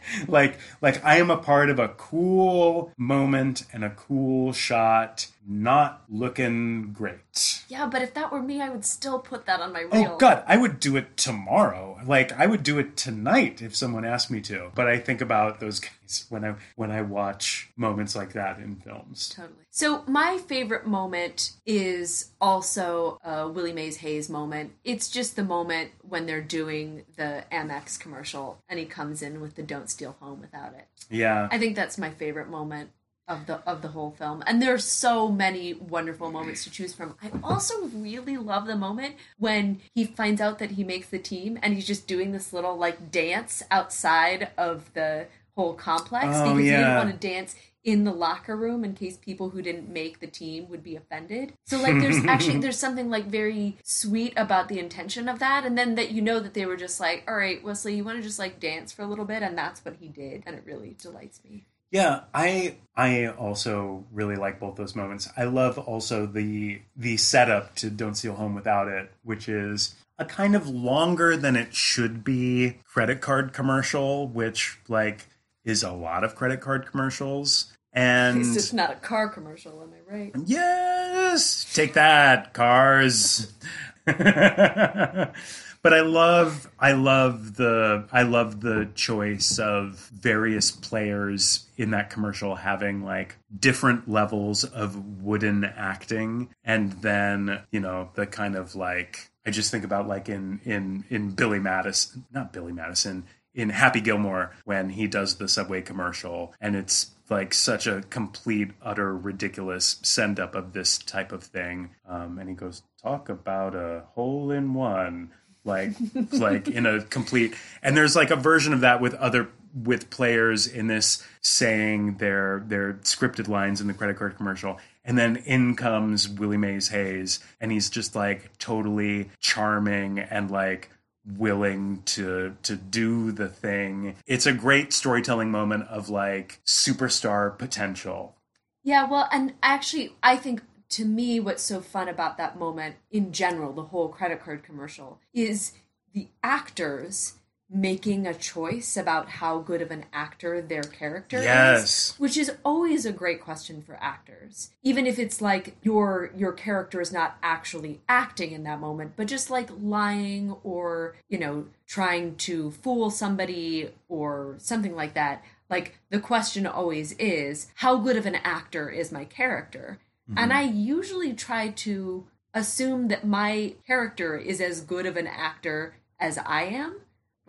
like, like I am a part of a cool moment and a cool shot not looking great. Yeah, but if that were me, I would still put that on my oh, reel. Oh god, I would do it tomorrow. Like I would do it tonight if someone asked me to. But I think about those guys when I when I watch moments like that in films. Totally. So my favorite moment is also a Willie Mays Hayes moment. It's just the moment when they're doing the Amex commercial and he comes in with the "Don't steal home without it." Yeah. I think that's my favorite moment of the of the whole film. And there's so many wonderful moments to choose from. I also really love the moment when he finds out that he makes the team and he's just doing this little like dance outside of the whole complex Oh, because he didn't want to dance in the locker room in case people who didn't make the team would be offended. So like there's actually there's something like very sweet about the intention of that and then that you know that they were just like, "All right, Wesley, you want to just like dance for a little bit?" and that's what he did and it really delights me. Yeah, I I also really like both those moments. I love also the the setup to Don't Steal Home Without It, which is a kind of longer than it should be credit card commercial, which like is a lot of credit card commercials. And It's just not a car commercial, am I right? Yes, take that, cars. but I love, I love the, I love the choice of various players in that commercial having like different levels of wooden acting, and then you know the kind of like I just think about like in in in Billy Madison, not Billy Madison, in Happy Gilmore when he does the subway commercial, and it's like such a complete, utter, ridiculous send up of this type of thing. Um, and he goes, "Talk about a hole in one." Like, like in a complete, and there's like a version of that with other with players in this saying their their scripted lines in the credit card commercial, and then in comes Willie Mays Hayes, and he's just like totally charming and like willing to to do the thing. It's a great storytelling moment of like superstar potential. Yeah, well, and actually, I think to me, what's so fun about that moment in general, the whole credit card commercial, is the actors making a choice about how good of an actor their character Yes. is which is always a great question for actors. Even if it's like your your character is not actually acting in that moment but just like lying or you know trying to fool somebody or something like that like the question always is how good of an actor is my character? Mm-hmm. And i usually try to assume that my character is as good of an actor as i am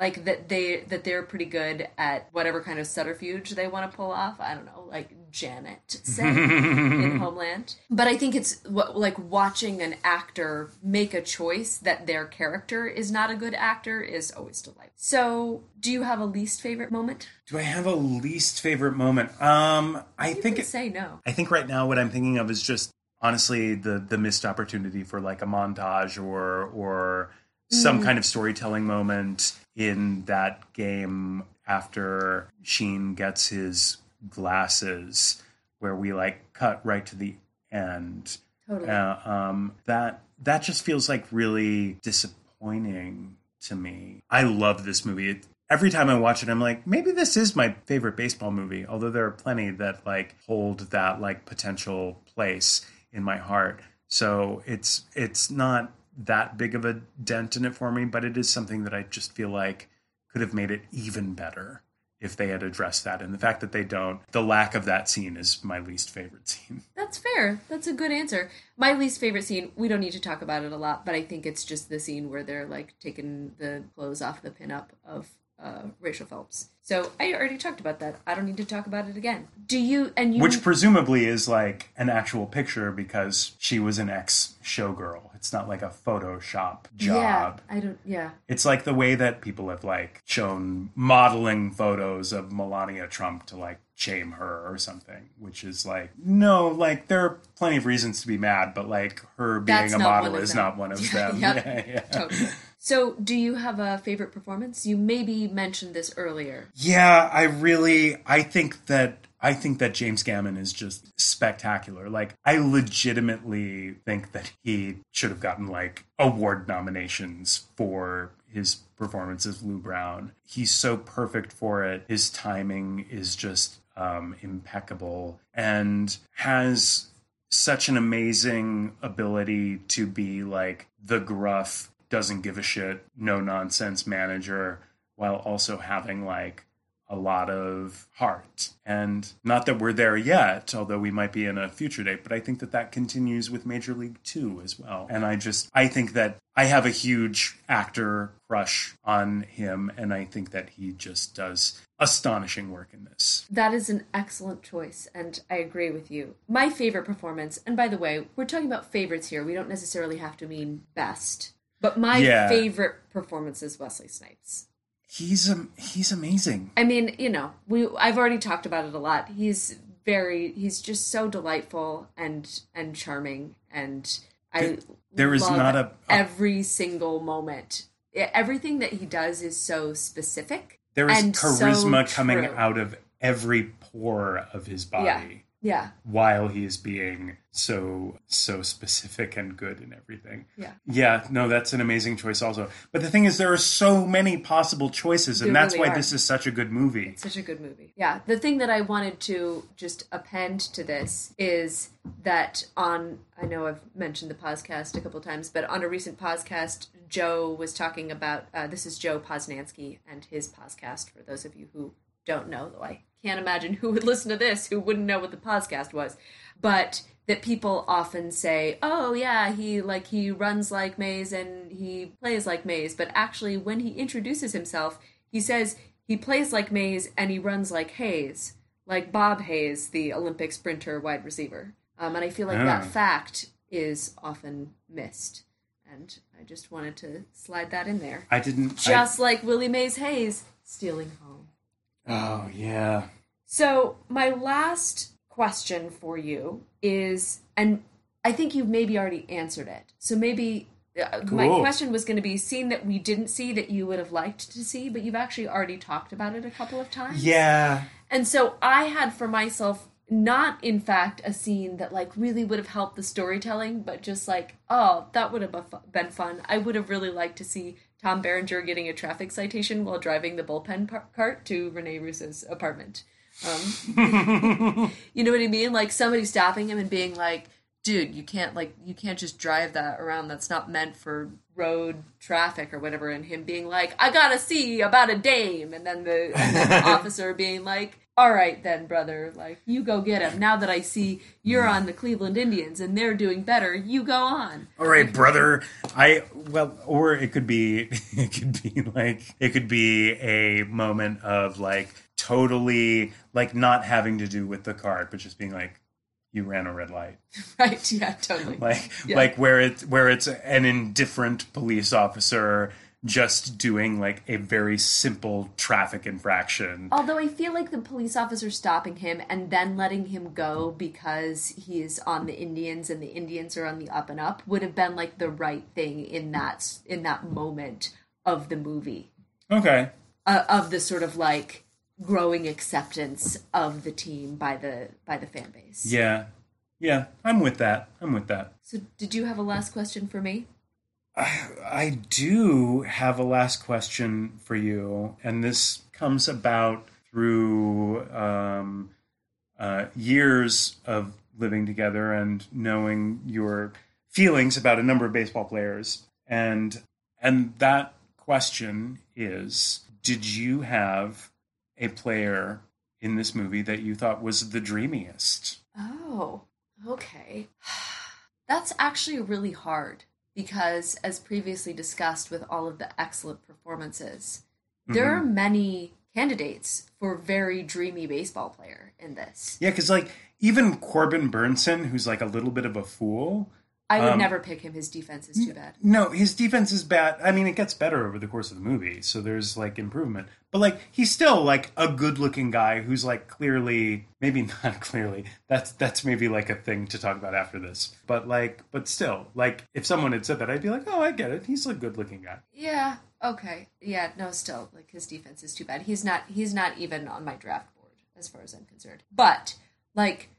like that they that they're pretty good at whatever kind of subterfuge they want to pull off. I don't know like janet said in homeland. But i think it's what, like watching an actor make a choice that their character is not a good actor is always delightful. So do you have a least favorite moment? Do I have a least favorite moment? Um, I you think it, say no. I think right now what I'm thinking of is just honestly the the missed opportunity for like a montage or or some kind of storytelling moment in that game after Sheen gets his glasses where we like cut right to the end. totally Uh, um, that that just feels like really disappointing to me. I love this movie. It, every time I watch it, I'm like, maybe this is my favorite baseball movie. Although there are plenty that like hold that like potential place in my heart. So it's it's not that big of a dent in it for me, but it is something that I just feel like could have made it even better if they had addressed that. And the fact that they don't, the lack of that scene is my least favorite scene. That's fair. That's a good answer. My least favorite scene, we don't need to talk about it a lot, but I think it's just the scene where they're like taking the clothes off the pinup of uh, Rachel Phelps. So I already talked about that. I don't need to talk about it again. Do you, and you. Which presumably is like an actual picture because she was an ex showgirl. It's not like a Photoshop job. Yeah, I don't, yeah. It's like the way that people have like shown modeling photos of Melania Trump to like shame her or something, which is like, no, like there are plenty of reasons to be mad, but like her being That's a model is them. not one of Yeah, them. yep. Yeah, yeah. Totally. So, do you have a favorite performance? You maybe mentioned this earlier. Yeah, I really I think that I think that James Gammon is just spectacular. Like I legitimately think that he should have gotten like award nominations for his performance as Lou Brown. He's so perfect for it. His timing is just um, impeccable and has such an amazing ability to be like the gruff, doesn't give a shit, no nonsense manager while also having like a lot of heart. And not that we're there yet, although we might be in a future date, but I think that that continues with Major League 2 as well. And I just, I think that I have a huge actor crush on him, and I think that he just does astonishing work in this. That is an excellent choice, and I agree with you. My favorite performance, and by the way, we're talking about favorites here. We don't necessarily have to mean best, but my Yeah. favorite performance is Wesley Snipes. He's um, he's amazing. I mean, you know, we I've already talked about it a lot. He's very he's just so delightful and and charming and I There is love not a- a- every single moment. Everything that he does is so specific. There is and charisma so coming out of every pore of his body. Yeah. While he is being so so specific and good in everything. Yeah. Yeah, no, that's an amazing choice also. But the thing is there are so many possible choices and There that's really why are. this is such a good movie. Such a good movie. Yeah. The thing that I wanted to just append to this is that on, I know I've mentioned the podcast a couple times, but on a recent podcast, Joe was talking about, uh, this is Joe Posnanski and his podcast, for those of you who don't know, though I can't imagine who would listen to this who wouldn't know what the podcast was. But that people often say, "Oh yeah, he like he runs like Mays and he plays like Mays," but actually when he introduces himself, he says he plays like Mays and he runs like Hayes, like Bob Hayes, the Olympic sprinter wide receiver. Um, and I feel like that Oh. fact is often missed. And I just wanted to slide that in there. I didn't Just like Willie Mays Hayes stealing home. Oh, yeah. So, my last question for you is, and I think you've maybe already answered it. So, maybe uh, my question was going to be scene that we didn't see that you would have liked to see, but you've actually already talked about it a couple of times. Yeah. And so, I had for myself not in fact a scene that like really would have helped the storytelling but just like oh that would have been fun i would have really liked to see tom berenger getting a traffic citation while driving the bullpen par- cart to renee russo's apartment. Um, you know what i mean? Like somebody stopping him and being like dude you can't like you can't just drive that around that's not meant for road traffic or whatever and him being like i gotta see about a dame and then the, and then the officer being like all right then brother like you go get him now that i see you're on the cleveland indians and they're doing better you go on All right, brother. I well, or it could be it could be like it could be a moment of like totally like not having to do with the card, but just being like you ran a red light. right yeah totally Like Yeah. like where it's where it's an indifferent police officer just doing like a very simple traffic infraction. Although I feel like the police officer stopping him and then letting him go because he is on the Indians and the Indians are on the up and up would have been like the right thing in that in that moment of the movie Okay. uh, of the sort of like growing acceptance of the team by the by the fan base. Yeah. Yeah, I'm with that. I'm with that. So did you have a last question for me? I I do have a last question for you, and this comes about through um, uh, years of living together and knowing your feelings about a number of baseball players, and and that question is: Did you have a player in this movie that you thought was the dreamiest? Oh, okay. That's actually really hard because, as previously discussed with all of the excellent performances, there Mm-hmm. are many candidates for very dreamy baseball player in this. Yeah, because like even Corbin Bernsen, who's like a little bit of a fool. I would Um, never pick him. His defense is too bad. No, his defense is bad. I mean, it gets better over the course of the movie, so there's like improvement. But like, he's still like a good-looking guy who's like clearly, maybe not clearly. That's that's maybe like a thing to talk about after this. But like, but still, like, if someone had said that, I'd be like, oh, I get it. He's a good-looking guy. Yeah. Okay. Yeah. No. Still, like his defense is too bad. He's not. He's not even on my draft board as far as I'm concerned. But like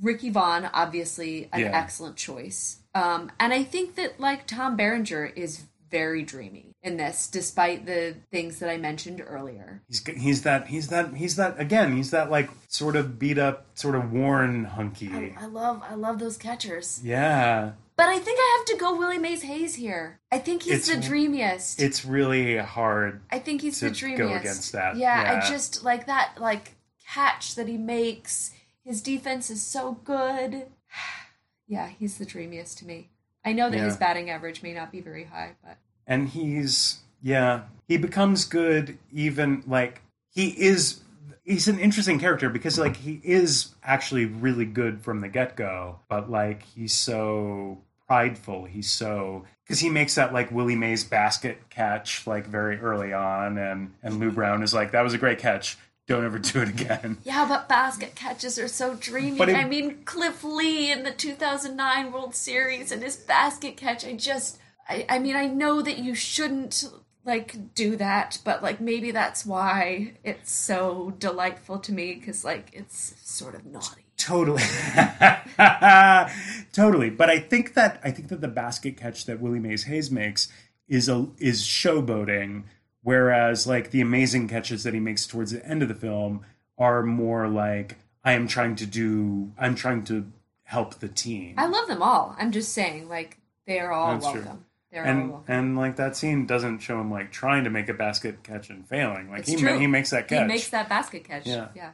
Ricky Vaughn, obviously an Yeah. excellent choice. Um, and I think that like Tom Berenger is very dreamy in this, despite the things that I mentioned earlier. He's he's that he's that he's that again. He's that like sort of beat up, sort of worn hunky. I love I love those catchers. Yeah, But I think I have to go Willie Mays Hayes here. I think he's It's- the dreamiest. it's really hard. I think he's to the dreamiest. go against that. Yeah, Yeah. I just like that like catch that he makes. His defense is so good. yeah, he's the dreamiest to me. I know that his batting average may not be very high, but and he's yeah he becomes good even like he is he's an interesting character because like he is actually really good from the get-go but like he's so prideful he's so because he makes that like willie mays basket catch like very early on and and lou brown is like that was a great catch don't ever do it again yeah, but basket catches are so dreamy. It- I mean, Cliff Lee in the 2009 World Series and his basket catch. I just, I, I mean, I know that you shouldn't like do that, but like maybe that's why it's so delightful to me because like it's sort of naughty. Totally. totally. But I think that I think that the basket catch that Willie Mays Hayes makes is a is showboating, whereas like the amazing catches that he makes towards the end of the film are more like I am trying to do I'm trying to help the team. I love them all. I'm just saying, like they are all That's true. welcome. They're all and welcome. and like that scene doesn't show him like trying to make a basket catch and failing. Like It's he true. ma- he makes that catch. He makes that basket catch. Yeah. Yeah.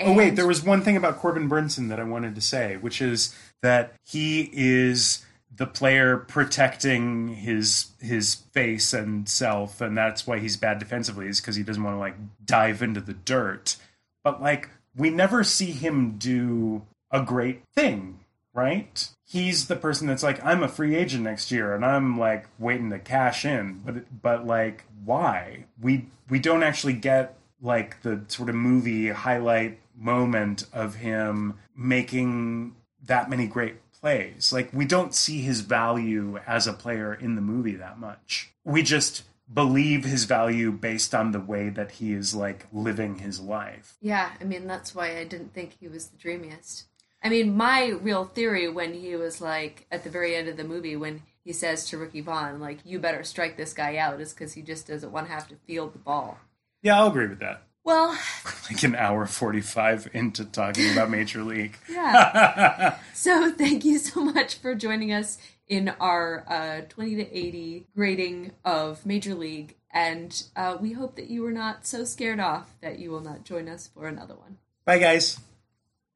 Oh wait, there was one thing about Corbin Bernsen that I wanted to say, which is that he is the player protecting his his face and self, and that's why he's bad defensively, is because he doesn't want to like dive into the dirt. But like we never see him do a great thing, right? He's the person that's like, I'm a free agent next year, and I'm like waiting to cash in. But but like, why? We we don't actually get like the sort of movie highlight moment of him making that many great plays. Like we don't see his value as a player in the movie that much. We just believe his value based on the way that he is like living his life. Yeah, I mean that's why I didn't think he was the dreamiest. I mean, my real theory when he was like at the very end of the movie when he says to Ricky Vaughn like you better strike this guy out is cuz he just doesn't want to have to field the ball. Yeah, I'll agree with that. Well, Like an hour 45 into talking about Major League. yeah. so thank you so much for joining us in our uh, 20 to 80 grading of Major League and uh, we hope that you were not so scared off that you will not join us for another one. Bye guys.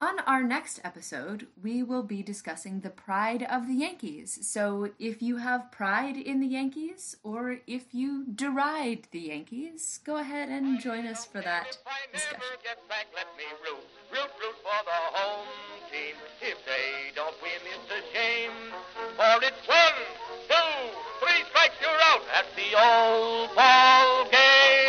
On our next episode, we will be discussing the pride of the Yankees. So, if you have pride in the Yankees, or if you deride the Yankees, go ahead and join us for that discussion. one, two, three strikes, you're out at the old ball.